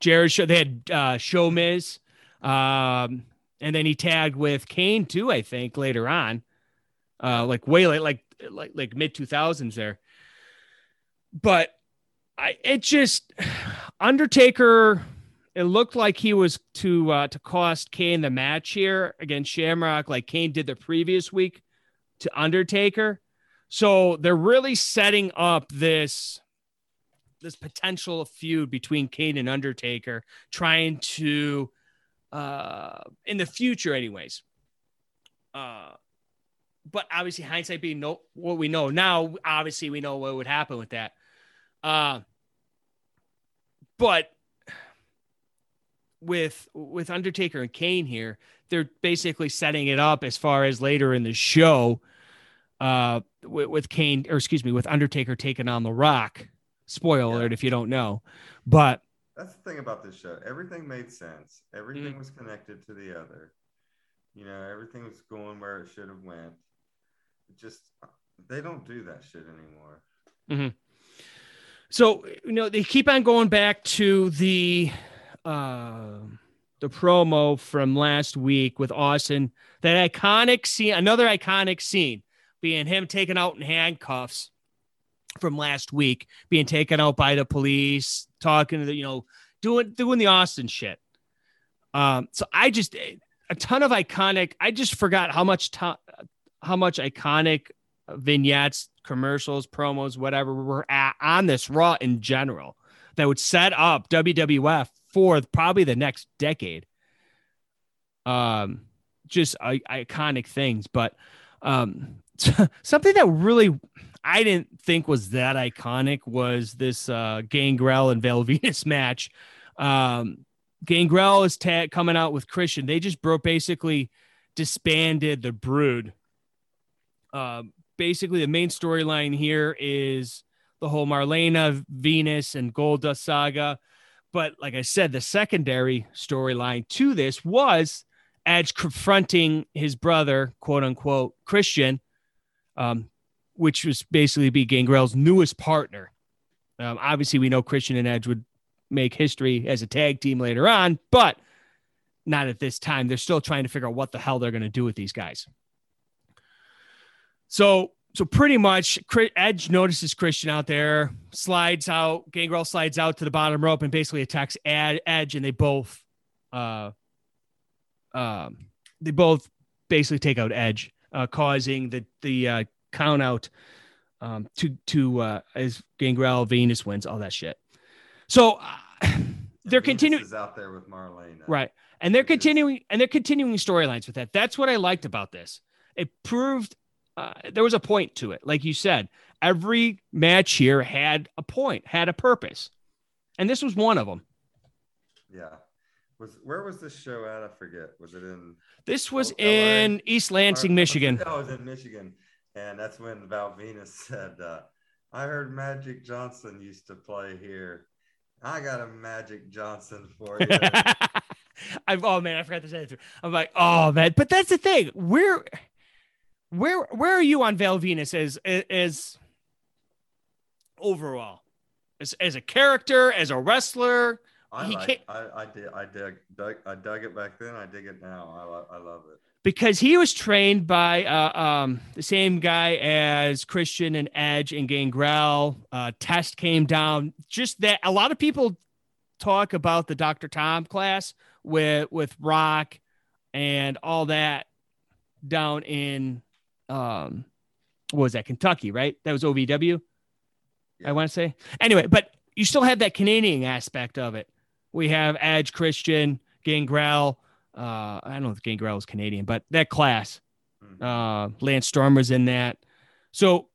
Jared Show. They had uh, ShoMiz, um, and then he tagged with Kane too. I think later on, uh, like way late, like like like mid two thousands there. but I it just Undertaker. It looked like he was to uh, to cost Kane the match here against Shamrock, like Kane did the previous week to Undertaker. So they're really setting up this this potential feud between Kane and Undertaker, trying to uh in the future, anyways. Uh but obviously hindsight being no what we know now, obviously we know what would happen with that. Uh but with with Undertaker and Kane here, they're basically setting it up as far as later in the show uh with, with Kane or excuse me with Undertaker taking on the Rock. Spoiler Yeah. alert if you don't know. But That's the thing about this show. Everything made sense. Everything was connected to the other. You know, everything was going where it should have went. It just they don't do that shit anymore. So you know they keep on going back to the uh, the promo from last week with Austin. That iconic scene, another iconic scene, being him taken out in handcuffs from last week, being taken out by the police, talking to the you know doing doing the Austin shit. Um, so I just a ton of iconic. I just forgot how much to, how much iconic vignettes, commercials, promos, whatever were at, on this Raw in general that would set up WWF for probably the next decade. Um, just I- iconic things, but um, something that really I didn't think was that iconic was this uh, Gangrel and Val Venis match. Um, Gangrel is ta- coming out with Christian. They just broke basically disbanded the Brood. Um, basically, the main storyline here is the whole Marlena, Venis, and Golda saga. But like I said, the secondary storyline to this was Edge confronting his brother, quote unquote, Christian, um, which was basically be Gangrel's newest partner. Um, obviously, we know Christian and Edge would make history as a tag team later on, but not at this time. They're still trying to figure out what the hell they're going to do with these guys. So, so pretty much, Edge notices Christian out there, slides out. Gangrel slides out to the bottom rope and basically attacks Ed, Edge, and they both, uh, um, they both basically take out Edge, uh, causing the the uh, count out um, to to uh, as Gangrel Venis wins all that shit. So uh, they're continuing is out there with Marlena. right, and they're continuing and they're continuing storylines with that. That's what I liked about this. It proved uh, there was a point to it, like you said. Every match here had a point, had a purpose, and this was one of them. Yeah. Was where was this show at? I forget. Was it in This was Oh, LA? in East Lansing, Or- Michigan. Oh, it was in Michigan. And that's when Val Venis said, uh, I heard Magic Johnson used to play here. I got a Magic Johnson for you. I've oh man, I forgot to say it. I'm like, oh man, but that's the thing. Where, where, where are you on Val Venis as as overall, as as a character, as a wrestler? I, He like, I, I did. I dug, dug, I dug it back then. I dig it now. I, I love it. Because he was trained by uh, um, the same guy as Christian and Edge and Gangrel. Uh, Test came down. Just that a lot of people talk about the Dr. Tom class with with Rock and all that down in um, what was that Kentucky? Right, that was OVW. I want to say anyway, but you still have that Canadian aspect of it. We have Edge, Christian, Gangrel. Uh, I don't know if Gangrel was Canadian, but that class. Uh, Lance Storm was in that. So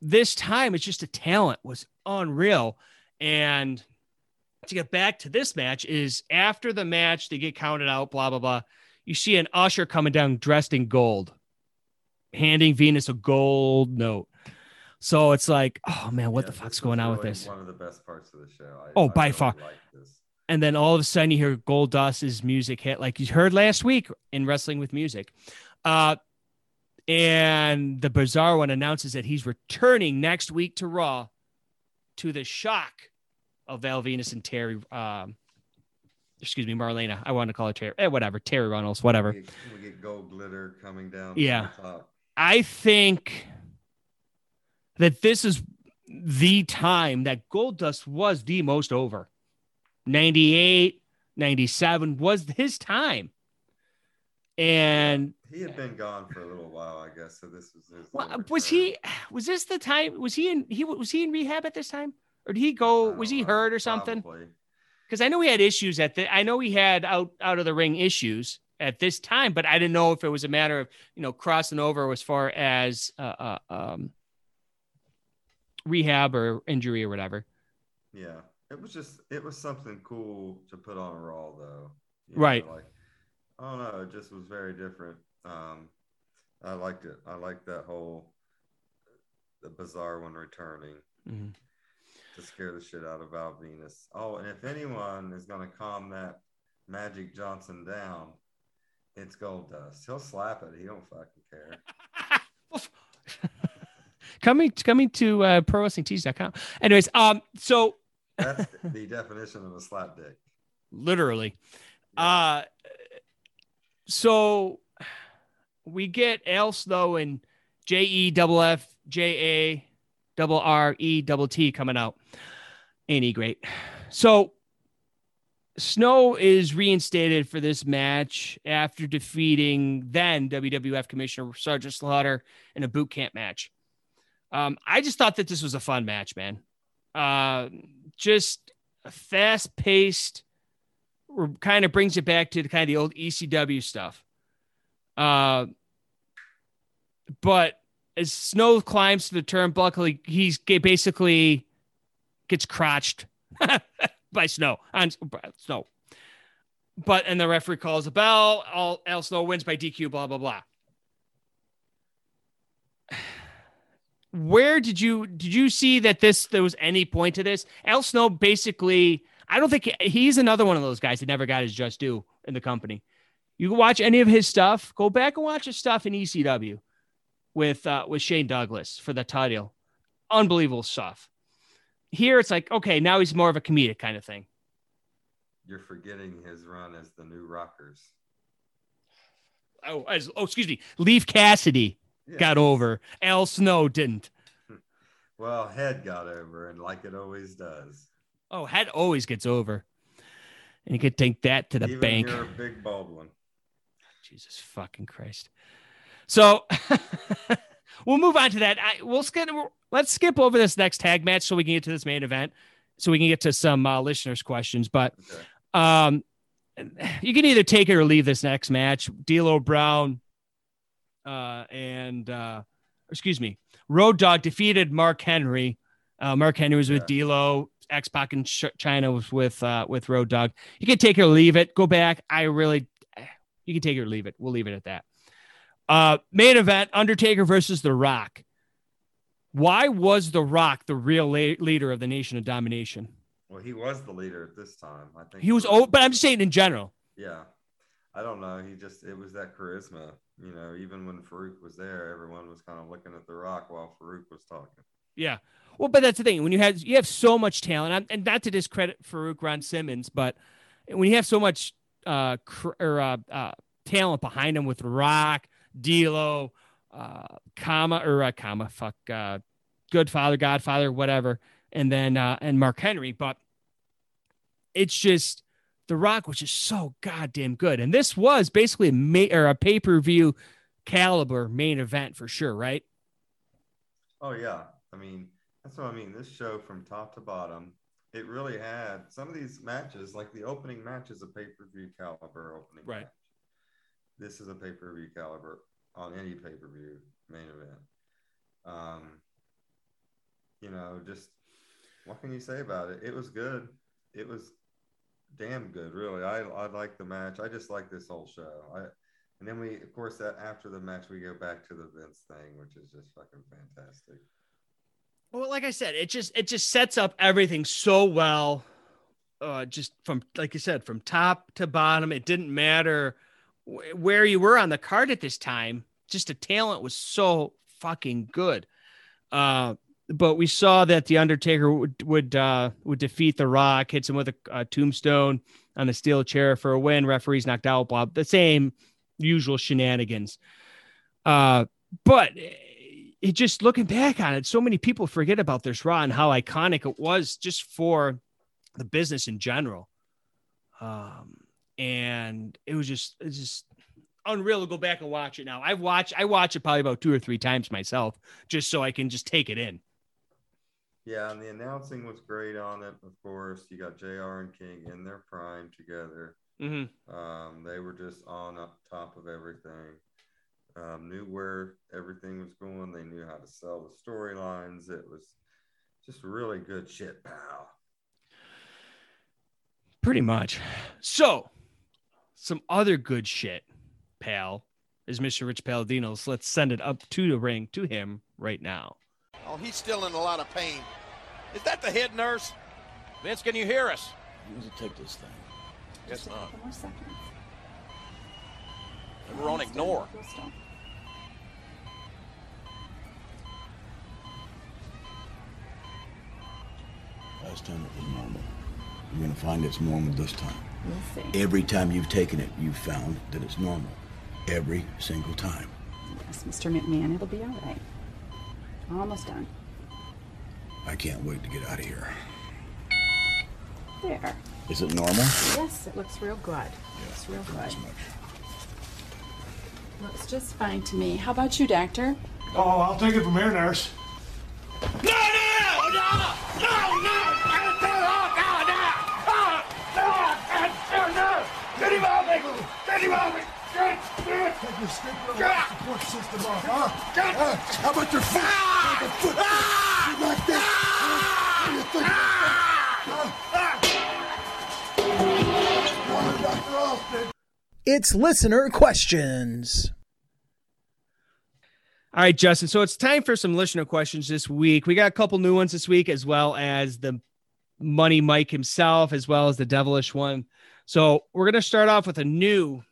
this time, it's just a talent was unreal. And to get back to this match, is after the match, they get counted out, blah, blah, blah. You see an usher coming down dressed in gold, handing Venis a gold note. So it's like, oh man, what Yeah, the fuck's going was on with this? One of the best parts of the show. I, Oh, I by really far. And then all of a sudden you hear Goldust's music hit, like you heard last week in Wrestling with Music. Uh, and the Bizarre one announces that he's returning next week to Raw to the shock of Val Venis and Terri. Um, excuse me, Marlena. I want to call her Terri. Eh, whatever. Terri Runnels, whatever. We get, we get gold glitter coming down. Yeah. From the top. I think that this is the time that Goldust was the most over. 98, 97 was his time. And he had been gone for a little while, I guess. So this was his. well, was he was this the time was he in he was he in rehab at this time? Or did he go was he hurt or something? Because I know he had issues at the I know he had out out of the ring issues at this time, but I didn't know if it was a matter of you know crossing over as far as uh, uh um rehab or injury or whatever. Yeah, it was just it was something cool to put on a Raw though. You Right. like I don't know, it just was very different. Um, I liked it. I liked that whole the bizarre one returning Mhm. to scare the shit out of Val Venis. Oh, and if anyone is going to calm that Magic Johnson down, it's Goldust. He'll slap it. He don't fucking care. coming coming to uh prowrestlingtees.com. Anyways, um so That's the definition of a slap dick. literally. Uh so we get Al Snow and J E double F J A double R E double T coming out. Ain't he great? So Snow is reinstated for this match after defeating then WWF Commissioner Sergeant Slaughter in a boot camp match. Um, I just thought that this was a fun match, man. Uh, just a fast paced, kind of brings it back to the kind of the old ECW stuff. Uh, but as Snow climbs to the turnbuckle, he, he's basically gets crotched by Snow on Snow. But and the referee calls a bell. All Al Snow wins by DQ. Blah blah blah. Where did you did you see that this there was any point to this? Al Snow basically, I don't think he's another one of those guys that never got his just due in the company. You can watch any of his stuff. Go back and watch his stuff in ECW with uh, with Shane Douglas for the title. Unbelievable stuff. Here it's like okay, now he's more of a comedic kind of thing. You're forgetting his run as the new Rockers. Oh, as, oh, excuse me. Leif Cassidy got over. Al Snow didn't. Well, Head got over, and like it always does. Oh, Head always gets over. And you could take that to the Even bank. You're a big Baldwin. Jesus fucking Christ. So we'll move on to that. I, we'll skip. Let's skip over this next tag match so we can get to this main event, so we can get to some uh, listeners' questions. But um, you can either take it or leave this next match. D'Lo Brown uh, and uh, excuse me, Road Dog defeated Mark Henry. Uh, Mark Henry was with D'Lo. X Pac in Ch- Chyna was with uh, with Road Dog. You can take it or leave it. Go back. I really, you can take it or leave it. We'll leave it at that. Uh, main event: Undertaker versus The Rock. Why was The Rock the real la- leader of the Nation of Domination? Well, he was the leader at this time. I think He was old, but I'm just saying in general. Yeah. I don't know. He just it was that charisma. You know, even when Farouk was there, everyone was kind of looking at the rock while Farouk was talking. Yeah. Well, but that's the thing. When you have you have so much talent, and- not to discredit Farouk Ron Simmons, but when you have so much uh, cr- or uh, uh, talent behind him with Rock, D'Lo, uh, Kama or uh, Kama, fuck, uh, Good Father, Godfather, whatever, and then uh, and Mark Henry, but it's just The Rock which is so goddamn good, and this was basically a ma- or a pay per view caliber main event for sure, right? Oh yeah. I mean, that's what I mean. This show from top to bottom, it really had some of these matches, like the opening match is a pay-per-view caliber opening Right. match. This is a pay-per-view caliber on any pay-per-view main event. Um, you know, just what can you say about it? It was good. It was damn good, really. I I like the match. I just like this whole show. I and then we, of course, that after the match, we go back to the Vince thing, which is just fucking fantastic. Well, like I said, it just it just sets up everything so well. Uh, just from like you said, from top to bottom, it didn't matter wh- where you were on the card at this time. Just the talent was so fucking good. Uh, but we saw that the Undertaker would would uh, would defeat the Rock, hits him with a, a tombstone on a steel chair for a win. Referees knocked out. Blah, the same usual shenanigans. Uh, but it just looking back on it, so many people forget about this Raw and how iconic it was just for the business in general. Um, and it was just just unreal to go back and watch it now. I've watched I watch it probably about two or three times myself just so I can just take it in. Yeah, and the announcing was great on it. Of course, you got Jr. and King in their prime together. Mm-hmm. Um, they were just on up top of everything. Um, knew where everything was going. They knew how to sell the storylines. It was just really good shit, pal. Pretty much. So, some other good shit, pal, is Mr. Rich Palladino. So let's send it up to the ring to him right now. Oh, he's still in a lot of pain. Is that the head nurse? Vince, can you hear us? You need to take this thing. Yes, not. Couple more seconds. And we're on ignore. Last time it was normal. You're gonna find it's normal this time. We'll see. Every time you've taken it, you've found that it's normal. Every single time. Yes, Mr. McMahon, it'll be all right. Almost done. I can't wait to get out of here. There. Is it normal? Yes, it looks real good. Looks real good. Looks just fine to me. How about you, doctor? Oh, I'll take it from here, nurse. No, no, no, no, no! Get him out, Michael! Get him out! Get, get, Take your support system off, huh? Uh, how about your foot? Ah! Foot. You like? What do you think? Wanted It's listener questions. All right, Justin. So it's time for some listener questions this week. We got a couple new ones this week, as well as the Money Mike himself, as well as the devilish one. So we're going to start off with a new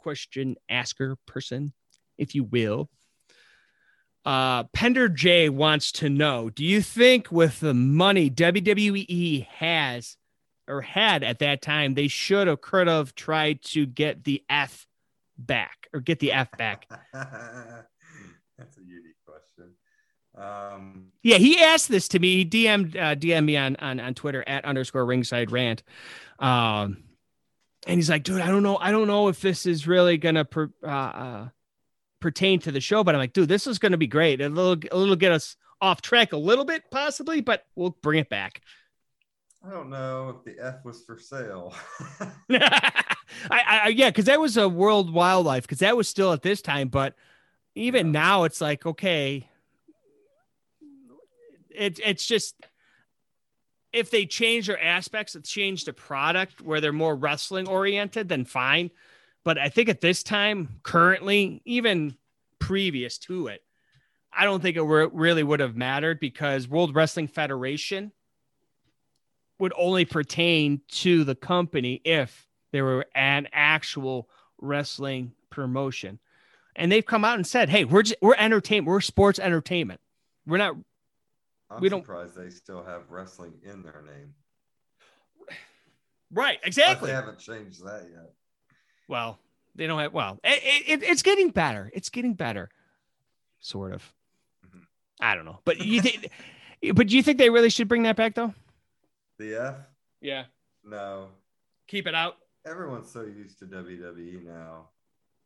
question asker person, if you will. Uh, Pender J wants to know Do you think with the money WWE has or had at that time, they should have, could have tried to get the F back or get the F back? That's a unique question. Um, Yeah, he asked this to me. He DM'd uh, DM me on, on on Twitter at underscore ringside rant. Um, and he's like, dude, I don't know, I don't know if this is really gonna per, uh, uh, pertain to the show, but I'm like, dude, this is gonna be great. A little, a little get us off track a little bit, possibly, but we'll bring it back. I don't know if the F was for sale. I, I, yeah, because that was a world wildlife, because that was still at this time, but even now it's like okay, it, it's just if they change their aspects, it's changed the product where they're more wrestling oriented, then fine. But I think at this time, currently, even previous to it, I don't think it really would have mattered because World Wrestling Federation would only pertain to the company if they were an actual wrestling promotion. And they've come out and said, "Hey, we're just, we're entertainment. We're sports entertainment. We're not I'm We don't- surprised they still have wrestling in their name. right But exactly." They haven't changed that yet. Well, they don't have. Well, it, it, it's getting better. It's getting better, sort of. Mhm. I don't know, but you think, but do you think they really should bring that back though? The F? Yeah, No. keep it out. Everyone's so used to WWE now.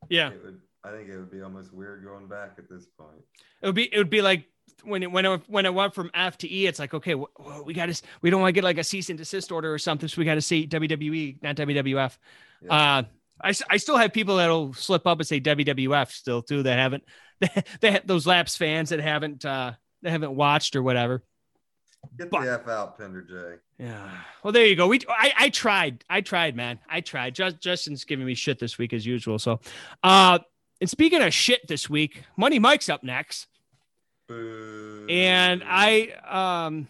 Yeah, It would. I think it would be almost weird going back at this point. it would be. It would be like when it when it, when it went from F to E. It's like okay, wh- wh- we got to. We don't want to get like a cease and desist order or something. So we got to see WWE, not WWF. Yeah. Uh, I, I still have people that'll slip up and say WWF still too that haven't they, have those laps fans that haven't uh that haven't watched or whatever. Get but- the F out, Pender J. Yeah. Well, there you go. We I, I tried. I tried, man. I tried. Just, Justin's giving me shit this week as usual. So, uh, and speaking of shit this week, Money Mike's up next, Boo. and I um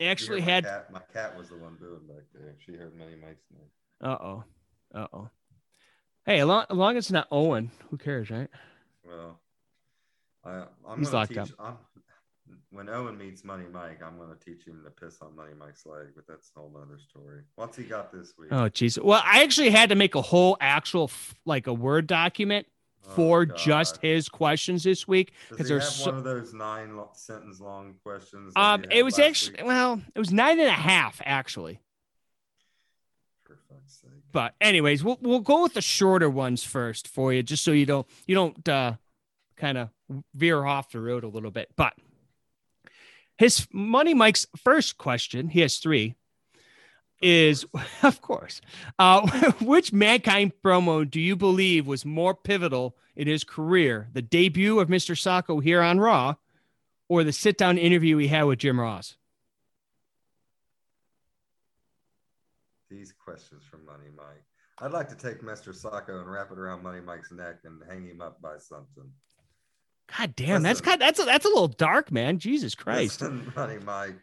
actually my had. cat, my cat was the one booing back there. She heard Money Mike's name. Uh oh. Uh oh. Hey, as long, as long as it's not Owen, who cares, right? Well, I, I'm He's gonna locked teach. up. I'm, when Owen meets Money Mike, I'm gonna teach him to piss on Money Mike's leg, but that's a whole other story. What's he got this week? Oh, jeez. Well, I actually had to make a whole actual like a Word document for God. just his questions this week because there's so, one of those nine lo- sentence long questions? um it was actually week? well it was nine and a half actually For fuck's sake. but anyways we'll we'll go with the shorter ones first for you just so you don't you don't uh kind of veer off the road a little bit but his money mike's first question he has three is of course uh which mankind promo do you believe was more pivotal in his career the debut of mr socko here on raw or the sit down interview he had with jim ross These questions from Money Mike. I'd like to take Mr. Socko and wrap it around Money Mike's neck and hang him up by something. god damn that's Listen. kind that's a, that's a little dark man jesus christ Listen, Money Mike.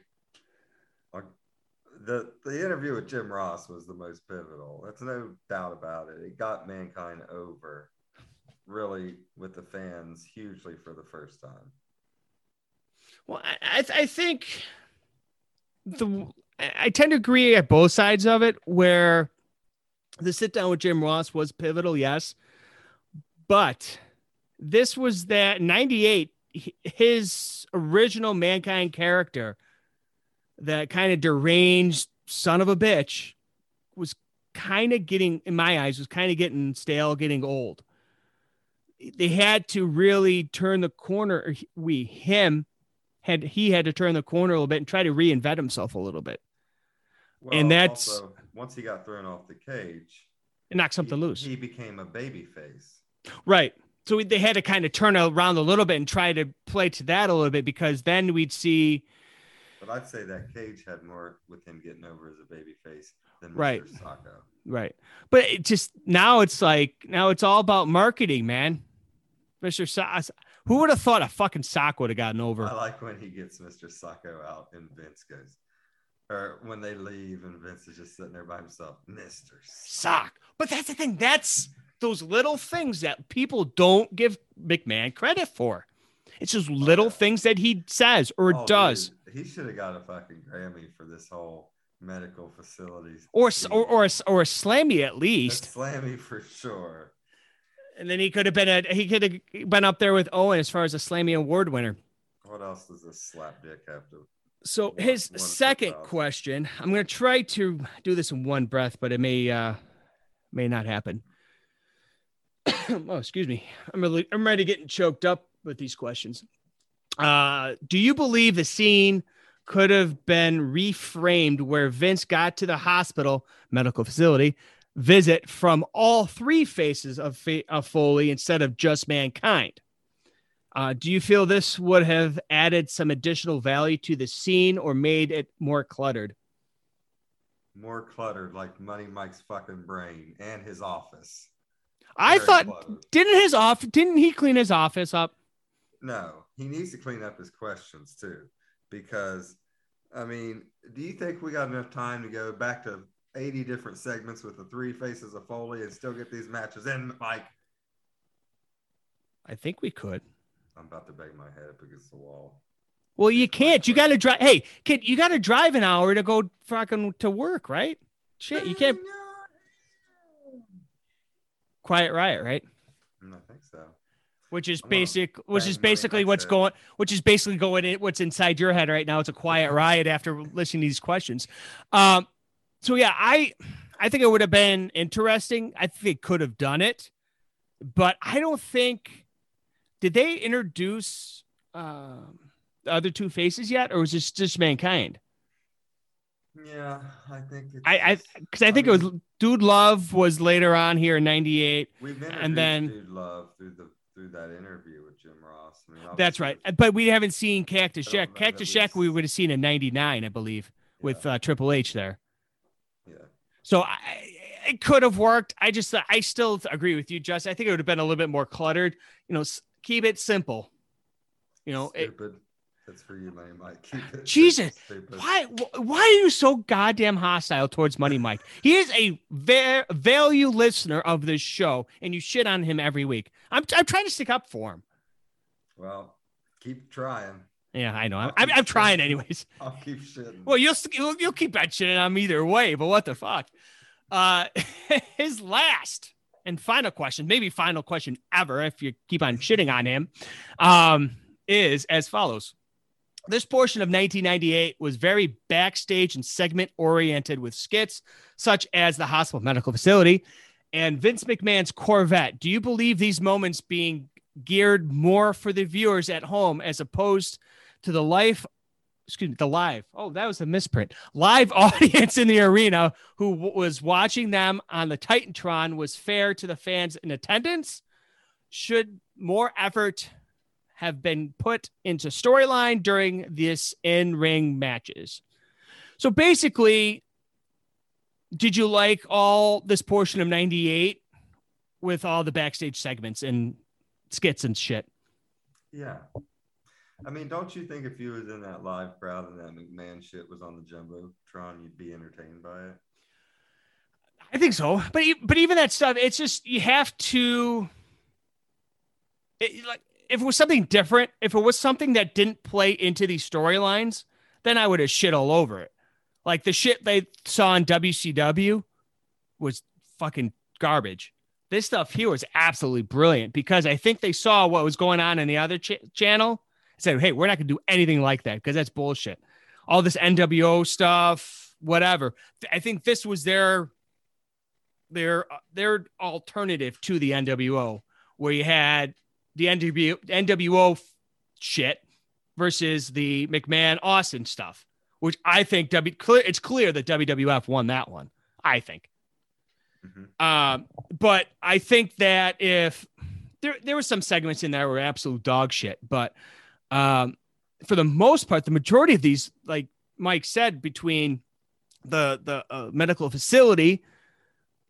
The the interview with Jim Ross was the most pivotal. That's no doubt about it. It got mankind over, really, with the fans hugely for the first time. Well, I, I, I think the I tend to agree at both sides of it. Where the sit down with Jim Ross was pivotal, yes, but this was that '98. His original mankind character, that kind of deranged son of a bitch, was kind of getting, in my eyes, was kind of getting stale, getting old. They had to really turn the corner. We him had he had to turn the corner a little bit and try to reinvent himself a little bit And that's- also, once he got thrown off the cage, and knocked something he, loose. he became a baby face. Right. So they had to kind of turn around a little bit and try to play to that a little bit because then we'd see But I'd say that cage had more with him getting over as a baby face than Mr. Right. Socko. right. But it just now it's like now it's all about marketing, man. Mr. Sa- who would have thought a fucking sock would have gotten over? I like when he gets Mr. Socko out and Vince goes, or when they leave and Vince is just sitting there by himself, Mr. sock. But that's the thing. That's those little things that people don't give McMahon credit for. It's just little things that he says or Oh, does. dude, he should have got a fucking Grammy for this whole medical facilities. Or, or or a or a slammy at least. Slammy for sure. And then he could have been a he could have been up there with Owen as far as a Slammy Award winner. What else does this slap dick have to? So his second question, I'm gonna try to do this in one breath, but it may uh may not happen. oh, excuse me. I'm really I'm ready getting choked up with these questions. Uh do you believe the scene could have been reframed where Vince got to the hospital medical facility visit from all three faces of, Fa- of Foley instead of just mankind? Uh, do you feel this would have added some additional value to the scene or made it more cluttered? More cluttered, like Money Mike's fucking brain and his office. I Very thought cluttered. didn't his off didn't he clean his office up? No, he needs to clean up his questions too, because I mean, do you think we got enough time to go back to 80 different segments with the three faces of Foley and still get these matches in? Mike, I think we could. I'm about to bang my head up against the wall. Well, you can't. You got to drive. Hey, kid, you got to drive an hour to go fucking to work, right? Shit, you can't. Quiet riot, right? Mm, I think so. Which is basic. Which is basically what's going. Which is basically going in. What's inside your head right now? It's a quiet riot after listening to these questions. Um. So yeah, I, I think it would have been interesting. I think they could have done it, but I don't think. Did they introduce um, the other two faces yet, or was this just mankind? Yeah, I think it's I, I, because I think it was Dude Love was later on here in '98. We've introduced and then- Dude Love through the through that interview with Jim Ross. I mean, That's right, but we haven't seen Cactus Jack. Cactus Jack we would have seen in '99, I believe, with uh, Triple H there. Yeah. So I, it could have worked. I just, I still agree with you, Justin. I think it would have been a little bit more cluttered. You know, keep it simple. You know, it. That's for you, Money Mike. Jesus, why, why are you so goddamn hostile towards Money Mike? He is a va- value listener of this show, and you shit on him every week. I'm, I'm trying to stick up for him. Well, keep trying. Yeah, I know. I'm, I'm, I'm trying anyways. I'll keep shitting. Well, you'll you'll, keep that shit on me either way, but what the fuck? Uh, his last and final question, maybe final question ever, if you keep on shitting on him, um, is as follows. This portion of 1998 was very backstage and segment oriented with skits such as the hospital medical facility and Vince McMahon's Corvette. Do you believe these moments being geared more for the viewers at home as opposed to the life excuse me, the live. Oh, that was a misprint. Live audience in the arena who w- was watching them on the TitanTron was fair to the fans in attendance. Should more effort have been put into storyline during this in-ring matches? So basically, did you like all this portion of 98 with all the backstage segments and skits and shit? Yeah. I mean, don't you think if you was in that live crowd and that McMahon shit was on the jumbotron, you'd be entertained by it? I think so, but but even that stuff, it's just you have to. It, like if it was something different, if it was something that didn't play into these storylines, then I would have shit all over it. Like the shit they saw in WCW was fucking garbage. This stuff here was absolutely brilliant because I think they saw what was going on in the other ch- channel said, hey, we're not going to do anything like that because that's bullshit. All this NWO stuff, whatever. I think this was their their uh, their alternative to the NWO, where you had the NWO shit versus the McMahon Austin stuff, which I think W clear it's clear that WWF won that one. I think. Mm-hmm. Um, but I think that if there there were some segments in there were absolute dog shit, but um, for the most part, the majority of these, like Mike said, between the the uh, medical facility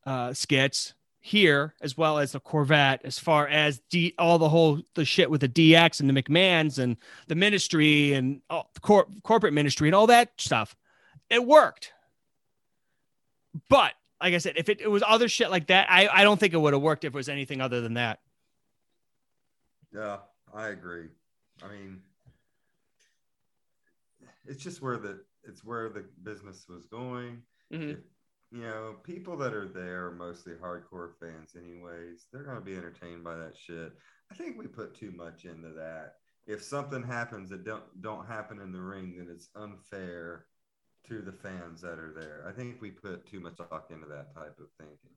uh, skits here as well as the Corvette, as far as D, all the whole the shit with the DX and the McMahons and the ministry and all, the cor- corporate ministry and all that stuff, it worked. But like I said, if it, it was other shit like that, I, I don't think it would have worked if it was anything other than that. Yeah, I agree. I mean, it's just where the it's where the business was going. Mm-hmm. If, you know, people that are there are mostly hardcore fans, anyways. They're gonna be entertained by that shit. I think we put too much into that. If something happens that don't don't happen in the ring, then it's unfair to the fans that are there. I think we put too much talk into that type of thinking.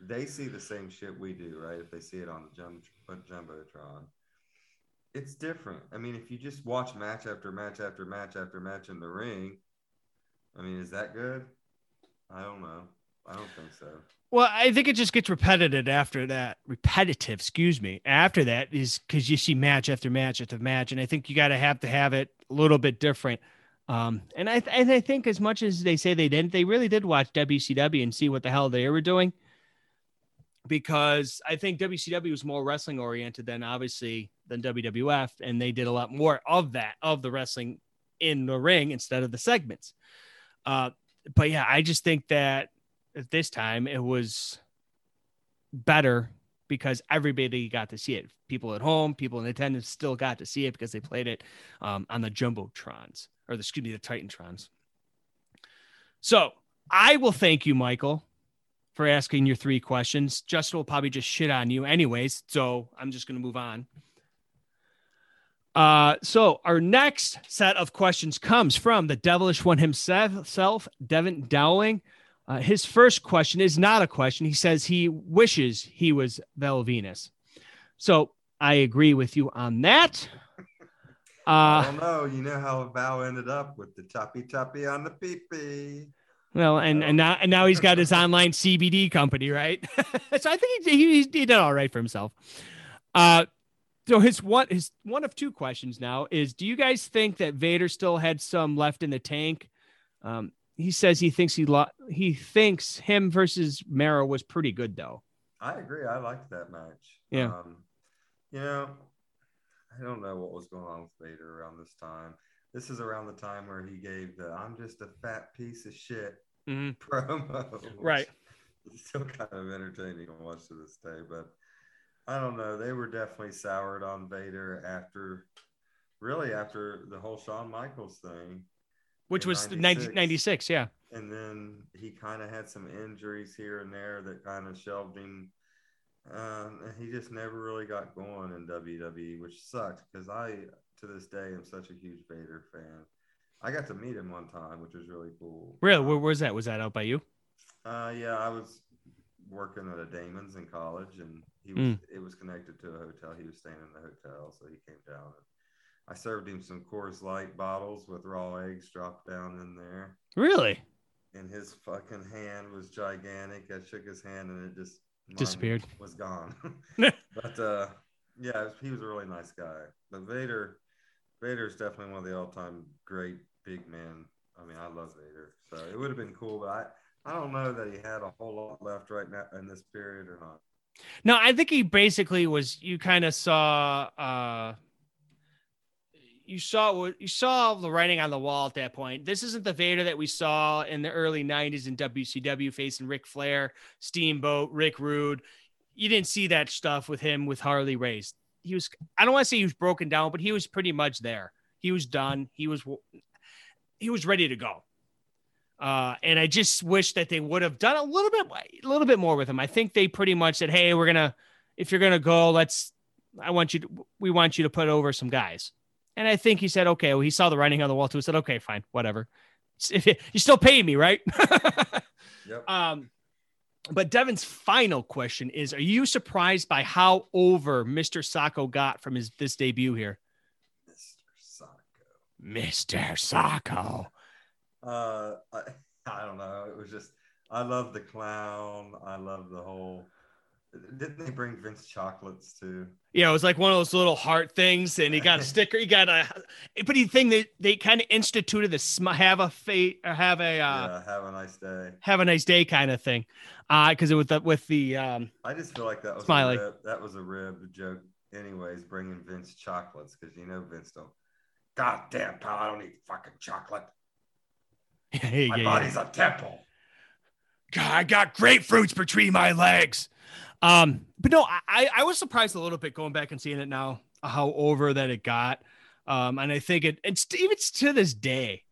They see the same shit we do, right? If they see it on the jump, jumbotron, it's different. I mean, if you just watch match after match after match after match in the ring, I mean, is that good? I don't know. I don't think so. Well, I think it just gets repetitive after that. Repetitive, excuse me. After that is because you see match after match after match, and I think you got to have to have it a little bit different. Um, and I, th- and I think as much as they say they didn't, they really did watch WCW and see what the hell they were doing. Because I think WCW was more wrestling oriented than obviously than WWF, and they did a lot more of that of the wrestling in the ring instead of the segments. Uh, but yeah, I just think that at this time it was better because everybody got to see it. People at home, people in attendance still got to see it because they played it um, on the jumbotrons or the excuse me the TitanTrons. So I will thank you, Michael, for asking your three questions. Justin will probably just shit on you anyways, so I'm just going to move on. Uh, so our next set of questions comes from the devilish one himself, Devin Dowling. Uh, his first question is not a question. He says he wishes he was Val Venis. So I agree with you on that. Uh, I don't know. You know how Val ended up with the choppy choppy on the pee pee. Well, and, and now and now he's got his online CBD company, right? so I think he, he, he did all right for himself. Uh, so his one his one of two questions now is: Do you guys think that Vader still had some left in the tank? Um, he says he thinks he lo- he thinks him versus Mero was pretty good though. I agree. I liked that match. Yeah. Um, you know, I don't know what was going on with Vader around this time. This is around the time where he gave the "I'm just a fat piece of shit" mm-hmm. promo. Right. It's still kind of entertaining to watch to this day, but I don't know. They were definitely soured on Vader after, really after the whole Shawn Michaels thing, which was 96. 96, yeah. And then he kind of had some injuries here and there that kind of shelved him Um, and he just never really got going in WWE, which sucked because I, to this day, am such a huge Vader fan. I got to meet him one time, which was really cool. Really? Where was that? Was that out by you? Uh, yeah, I was working at a Damon's in college, and he was. Mm. It was connected to a hotel. He was staying in the hotel, so he came down. And I served him some Coors Light bottles with raw eggs dropped down in there. Really? And his fucking hand was gigantic. I shook his hand, and it just Disappeared. Was gone. but uh, yeah, he was a really nice guy. But Vader, Vader is definitely one of the all-time great big men. I mean, I love Vader, so it would have been cool, but I. I don't know that he had a whole lot left right now in this period or not. No, I think he basically was. You kind of saw. uh you saw what you saw the writing on the wall at that point. This isn't the Vader that we saw in the early '90s in WCW facing Ric Flair, Steamboat, Rick Rude. You didn't see that stuff with him with Harley Race. He was. I don't want to say he was broken down, but he was pretty much there. He was done. He was. He was ready to go. Uh, and I just wish that they would have done a little bit, a little bit more with him. I think they pretty much said, "Hey, we're gonna, if you're gonna go, let's. I want you to. We want you to put over some guys." And I think he said, "Okay." Well, he saw the writing on the wall too. He said, "Okay, fine, whatever. You still pay me, right?" Yep. Um, but Devin's final question is: Are you surprised by how over Mr. Socko got from his this debut here? Mr. Socko. Mr. Socko. Uh, I, I don't know. It was just I love the clown. I love the whole. Didn't they bring Vince chocolates too? Yeah, it was like one of those little heart things, and he got a sticker. He got a, but the thing that they kind of instituted the sm- have a fate or have a uh, yeah. Have a nice day. have a nice day kind of thing, uh, because it was the, with the um, I just feel like that was Smiley. A rib, that was a rib joke. Anyways, bringing Vince chocolates because you know Vince don't. God damn, pal! I don't eat fucking chocolate. yeah, My yeah, yeah. body's a temple. God, I got grapefruits between my legs. Um, but no, I, I was surprised a little bit going back and seeing it now, how over that it got. Um, and I think it, it's even to this day,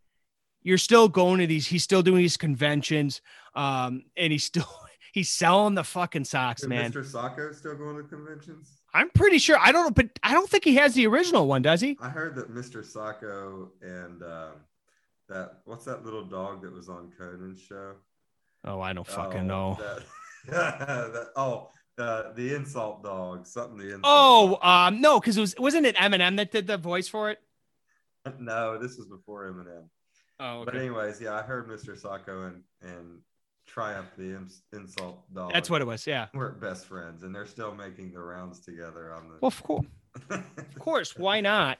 you're still going to these, he's still doing these conventions. Um, and he's still, he's selling the fucking socks, Is man. Mr. Socko still going to conventions? I'm pretty sure. I don't know, but I don't think he has the original one, does he? I heard that Mr. Socko and um, that what's that little dog that was on Conan's show? Oh, I don't fucking Oh, know. That, that, oh, the the insult dog, something the insult. Oh, um, no, because it was wasn't it Eminem that did the voice for it? no, this was before Eminem. Oh, But anyways, yeah, I heard Mr. Socko and and Triumph the ins- insult dog. That's what it was. Yeah. We're best friends, and they're still making the rounds together on the. Well, of course, of course. Why not?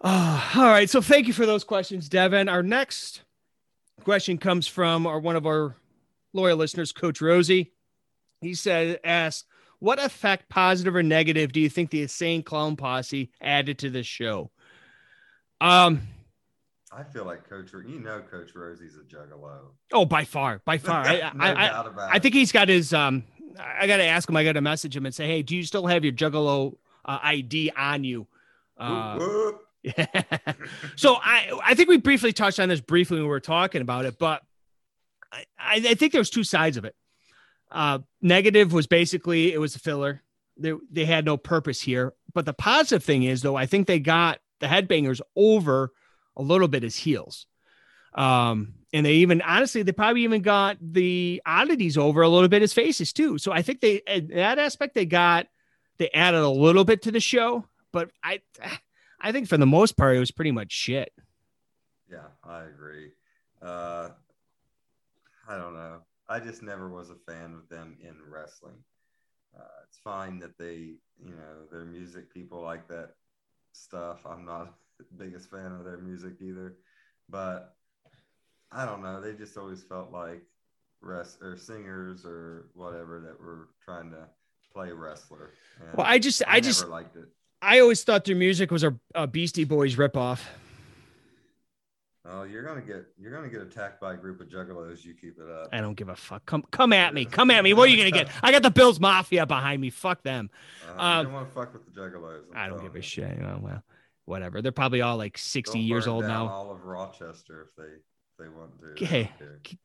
Uh, all right. So thank you for those questions, Devin. Our next question comes from our one of our loyal listeners, Coach Rosie. He said, "Asked, what effect, positive or negative, do you think the insane clown posse added to this show?" Um. I feel like Coach, you know, Coach Rosie's a juggalo. Oh, by far, by far. I, No I, I, doubt about I it. think he's got his. Um, I got to ask him. I got to message him and say, "Hey, do you still have your Juggalo uh, ID on you?" Uh, Whoop, whoop. Yeah. so I I think we briefly touched on this briefly when we were talking about it, but I, I think there was two sides of it. Uh, negative was basically it was a filler. They they had no purpose here. But the positive thing is though, I think they got the headbangers over a little bit as heels. Um, and they even honestly, they probably even got the oddities over a little bit as faces too. So I think they that aspect they got they added a little bit to the show, but I I think for the most part it was pretty much shit. Yeah, I agree. Uh, I don't know. I just never was a fan of them in wrestling. Uh, it's fine that they, you know, their music people like that stuff. I'm not the biggest fan of their music either, but I don't know. They just always felt like rest or singers or whatever that were trying to play wrestler. And Well, I just I, just never liked it. I always thought their music was a, a Beastie Boys ripoff. Oh, you're gonna get you're gonna get attacked by a group of juggalos. You keep it up. I don't give a fuck. Come come at me. Come at me. What are you gonna get? I got the Bills Mafia behind me. Fuck them. Uh, Um, you don't want to fuck with the juggalos. I'm I don't telling give a shit. You know, well, whatever. They're probably all like 60 Don't years old now. All of Rochester if they if they want to. Hey,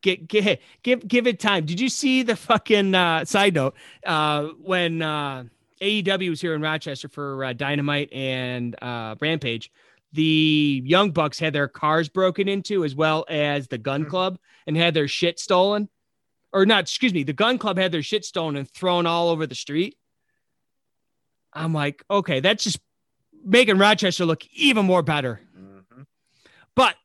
get, get, give give it time. Did you see the fucking uh, side note uh, when uh, AEW was here in Rochester for uh, Dynamite and uh, Rampage? The Young Bucks had their cars broken into as well as the Gunn Club and had their shit stolen. Or not, excuse me, the Gunn Club had their shit stolen and thrown all over the street. I'm like, okay, that's just making Rochester look even more better. Mm-hmm. But,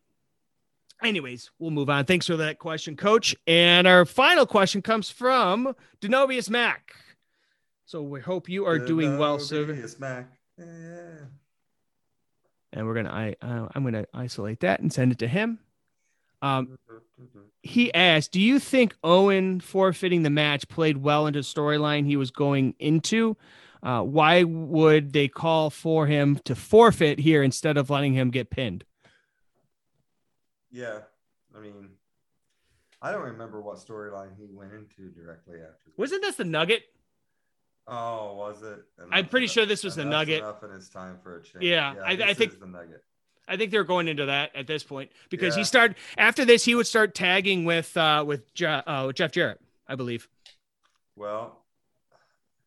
anyways, we'll move on. Thanks for that question, Coach. And our final question comes from Denovius Mac. So we hope you are doing well, sir. Denovius Mac. Yeah. And we're gonna, I, uh, I'm gonna isolate that and send it to him. Um, he asked, "Do you think Owen forfeiting the match played well into storyline he was going into? Uh, why would they call for him to forfeit here instead of letting him get pinned?" Yeah. I mean, I don't remember what storyline he went into directly after. Wasn't this the Nugget? Oh, was it? I'm pretty sure this was the Nugget. Enough and it's time for a change. Yeah, I- I this think- is the Nugget. I think they're going into that at this point because he started after this. He would start tagging with uh, with Je- uh, Jeff Jarrett, I believe. Well,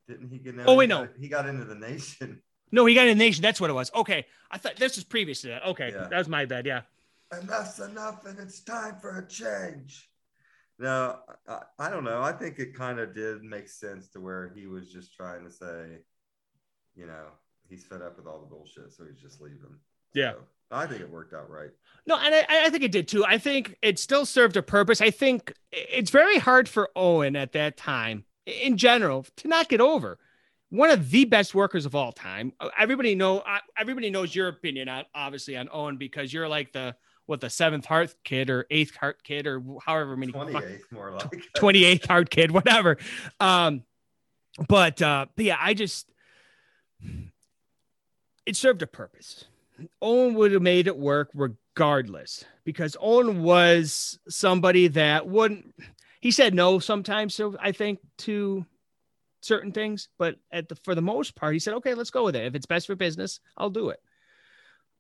didn't he get? Oh, wait, no. He got into the nation. No, he got in the nation. That's what it was. Okay, I thought this was previous to that. Okay, Yeah. that was my bad. Yeah. and that's enough and it's time for a change no i, I don't know i think it kind of did make sense to where he was just trying to say you know he's fed up with all the bullshit so he's just leaving Yeah. So, i think it worked out right No, and I, I think it did too. I think it still served a purpose. I think it's very hard for Owen at that time, in general, to not get over. One of the best workers of all time. Everybody know. uh, Everybody knows your opinion on obviously on Owen because you're like the what the seventh heart kid or eighth heart kid or however many 28th more like 28th heart kid, whatever. Um, but uh, but yeah, I just it served a purpose. Owen would have made it work regardless because Owen was somebody that wouldn't. He said no sometimes. So I think to certain things, but at the for the most part, he said, "Okay, let's go with it. If it's best for business, I'll do it."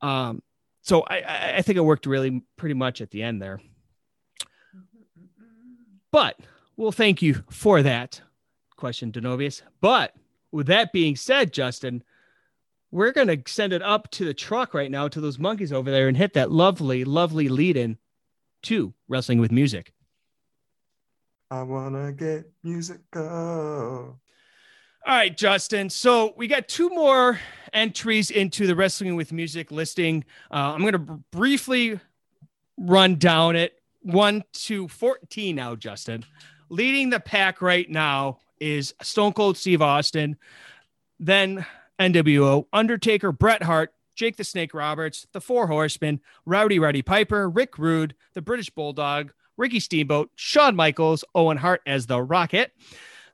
Um, so I I, think it worked really pretty much at the end there. But well, thank you for that question, Denovius. But with that being said, Justin, we're going to send it up to the truck right now to those monkeys over there and hit that lovely, lovely lead in to Wrestling with Music. i want to get musical All right, Justin. So we got two more entries into the Wrestling with Music listing. Uh, I'm going to br- briefly run down it. One to 14 now, Justin. Leading the pack right now is Stone Cold Steve Austin, then NWO, Undertaker, Bret Hart, Jake the Snake Roberts, the Four Horsemen, Rowdy Roddy Piper, Rick Rude, the British Bulldog, Ricky Steamboat, Shawn Michaels, Owen Hart as the Rocket,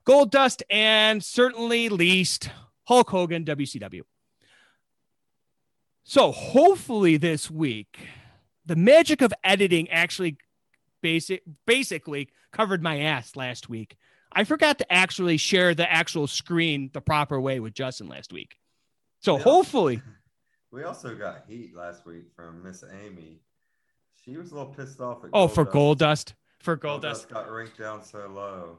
Goldust, and certainly least Hulk Hogan, WCW. So hopefully this week, the magic of editing actually basic basically covered my ass last week. I forgot to actually share the actual screen the proper way with Justin last week. So Yeah. hopefully, we also got heat last week from miss amy she was a little pissed off at oh, for Goldust. Gold Dust, for Goldust. got ranked down so low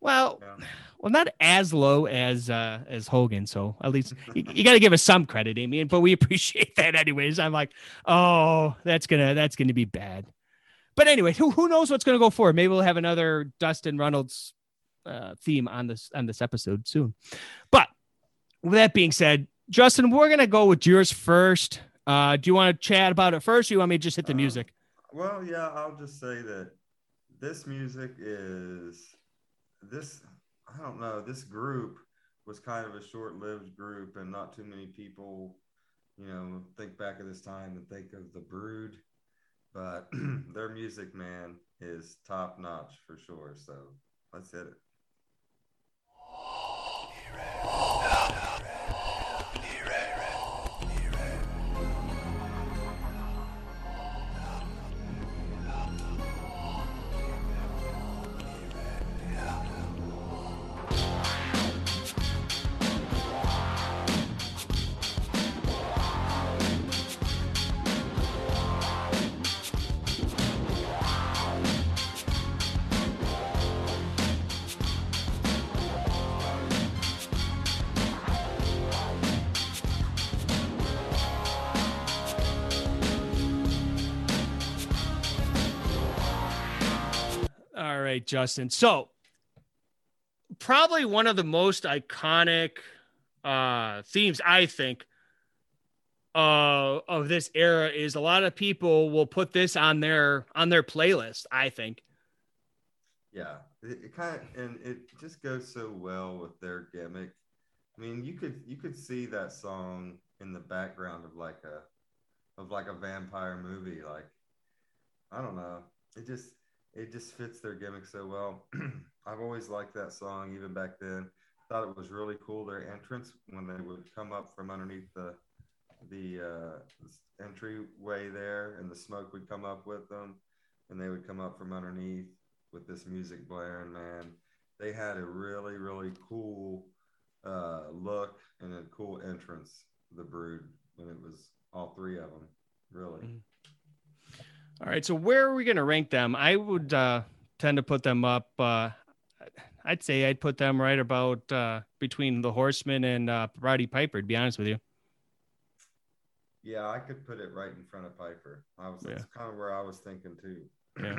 Well, Yeah. well, not as low as uh as Hogan. So at least you, you got to give us some credit, Amy. But we appreciate that anyways. I'm like, oh, that's gonna that's gonna be bad. But anyway, who who knows what's gonna go forward? Maybe we'll have another Dustin Runnels uh, theme on this on this episode soon. But with that being said, Justin, we're gonna go with yours first. Uh, do you want to chat about it first? Or you want me to just hit the Um, music? Well, yeah, I'll just say that this music is this. I don't know. This group was kind of a short-lived group, and not too many people, you know, think back at this time and think of the Brood. But their music, man, is top notch for sure. So let's hit it. Justin. So probably one of the most iconic uh themes, I think, uh of this era is a lot of people will put this on their on their playlist, I think. Yeah. It, it kind of and it just goes so well with their gimmick. I mean, you could you could see that song in the background of like a of like a vampire movie. Like I don't know. It just it just fits their gimmick so well. I've always liked that song even back then. Thought it was really cool their entrance when they would come up from underneath the the uh, entryway there, and the smoke would come up with them, and they would come up from underneath with this music blaring. Man, they had a really really cool uh, look and a cool entrance. The Brood when it was all three of them, really. Mm-hmm. All right, so where are we going to rank them? I would uh, tend to put them up. Uh, I'd say I'd put them right about uh, between the Horseman and uh, Roddy Piper. To be honest with you. Yeah, I could put it right in front of Piper. I was that's kind of where I was thinking too. Yeah.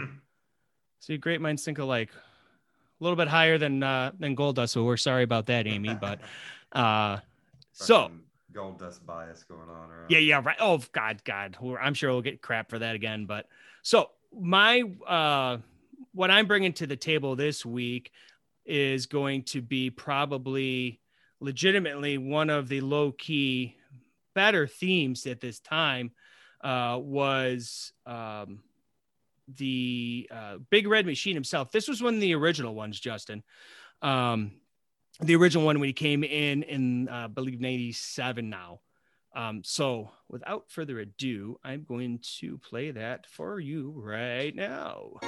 See, great minds think alike. A little bit higher than uh, than Goldust, so we're sorry about that, Amy. But uh, so Goldust bias going on. Around. Yeah, yeah, right. Oh God, God, I'm sure we'll get crap for that again. But so my uh, what I'm bringing to the table this week is going to be probably legitimately one of the low key better themes at this time uh, was um, the uh, Big Red Machine himself. This was one of the original ones, Justin. Um, the original one when he came in in uh, I believe '97 now. Um, so without further ado, I'm going to play that for you right now.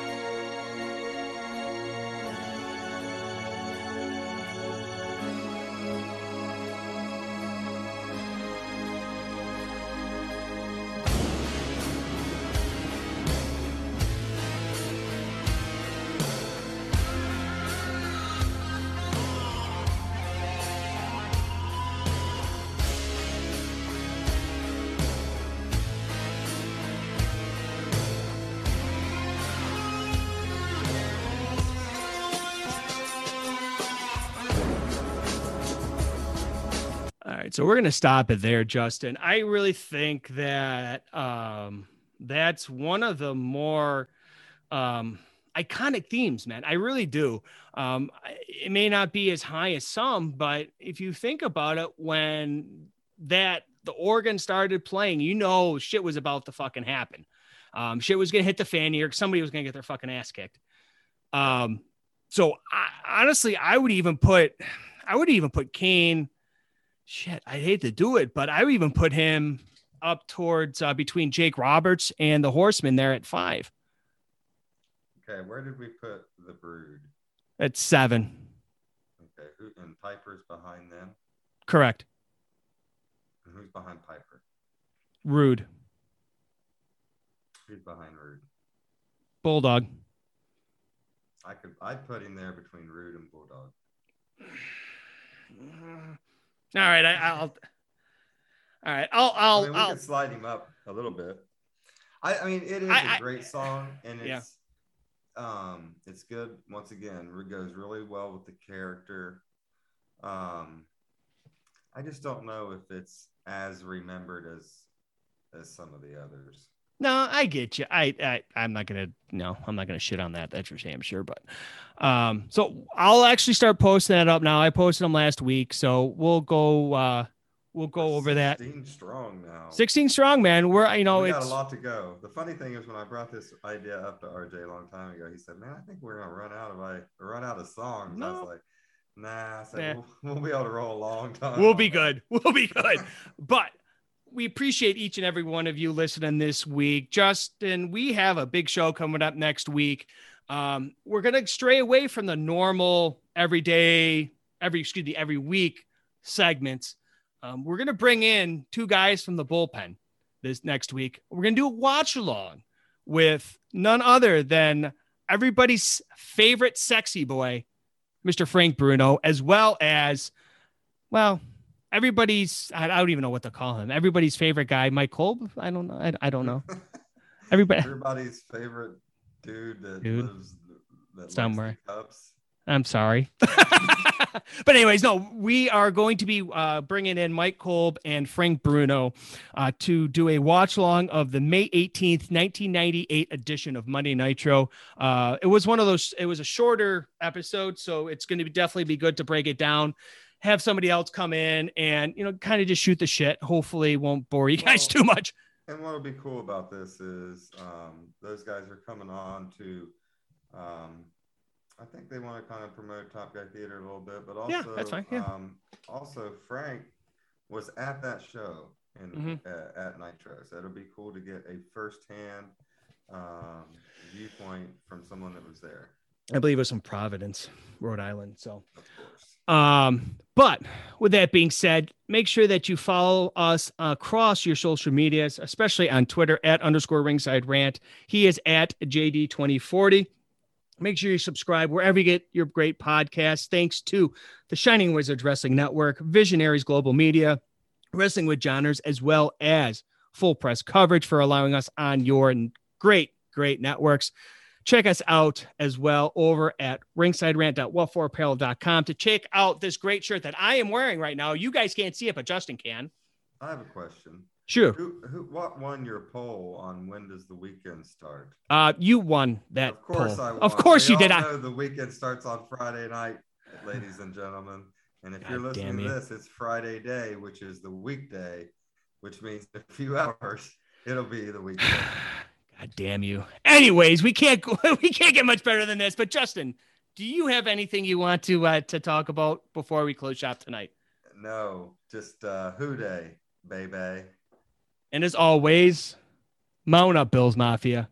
So we're going to stop it there, Justin. I really think that um, that's one of the more um, iconic themes, man. I really do. Um, it may not be as high as some, but if you think about it, when that the organ started playing, you know, shit was about to fucking happen. Um, shit was gonna hit the fan here. Somebody was gonna get their fucking ass kicked. Um, so I, honestly, I would even put, I would even put Kane shit, I hate to do it, but I would even put him up towards uh, between Jake Roberts and the Horseman there at five. Okay, where did we put the Brood? At seven. Okay, who and Piper's behind them? Correct. And who's behind Piper? Rude. Who's behind Rude? Bulldog. I could I'd put him there between Rude and Bulldog. All right, I, will All right, I'll. I'll. I mean, we I'll, can slide him up a little bit. I, I mean, it is I, a great song, and it's yeah. um, it's good. Once again, it goes really well with the character. Um, I just don't know if it's as remembered as as some of the others. No, I get you. I, I I'm not gonna no, I'm not gonna shit on that. That's for damn sure. But um, so I'll actually start posting that up now. I posted them last week, so we'll go uh we'll go over that. 16 strong now. 16 strong, man. We're you know we it's got a lot to go. The funny thing is when I brought this idea up to RJ a long time ago, he said, Man, I think we're gonna run out of I run out of songs. No. I was like, Nah, I said, nah. We'll, we'll, be able to roll a long time. We'll be good. We'll be good. but we appreciate each and every one of you listening this week. Justin, we have a big show coming up next week. Um, we're going to stray away from the normal everyday, every, excuse me, every week segments. Um, we're going to bring in two guys from the bullpen this next week. We're going to do a watch along with none other than everybody's favorite sexy boy, Mr. Frank Bruno, as well as, well, everybody's I, don't even know what to call him. Everybody's favorite guy, Mike Kolb. I don't know. I, I don't know. Everybody. Everybody's favorite dude that dude. lives that Somewhere. I'm sorry. but anyways, no, we are going to be uh, bringing in Mike Kolb and Frank Bruno uh, to do a watch long of the May 18th, 1998 edition of Monday Nitro. Uh, it was one of those. It was a shorter episode, so it's going to be definitely be good to break it down. Have somebody else come in and you know kind of just shoot the shit. Hopefully, won't bore you guys Well, too much. And what'll be cool about this is um, those guys are coming on to. Um, I think they want to kind of promote Top Guy Theater a little bit, but also, Yeah, that's fine, yeah. um, also Frank was at that show in Mhm. uh, at Nitro, so it'll be cool to get a firsthand um, viewpoint from someone that was there. I believe it was from Providence, Rhode Island. So. Um, but with that being said, make sure that you follow us across your social medias, especially on Twitter at underscore ringside rant. He is at JD2040. Make sure you subscribe wherever you get your great podcasts. Thanks to the Shining Wizards Wrestling Network, Visionaries Global Media, Wrestling with Johners, as well as Full Press Coverage for allowing us on your great, great networks. Check us out as well over at ringsiderant.well4apparel.com to check out this great shirt that I am wearing right now. You guys can't see it, but Justin can. I have a question. Sure. Who, who, what won your poll on when does the weekend start? Uh, you won that Of course, poll. I won. Of course We you did. I, know the weekend starts on Friday night, ladies and gentlemen. And if you're listening to this, it's Friday day, which is the weekday, which means in a few hours it'll be the weekend. God damn you. Anyways, we can't go, we can't get much better than this. But Justin, do you have anything you want to uh, to talk about before we close shop tonight? no, just uh, who day, baby. And as always, mount up, Bills Mafia.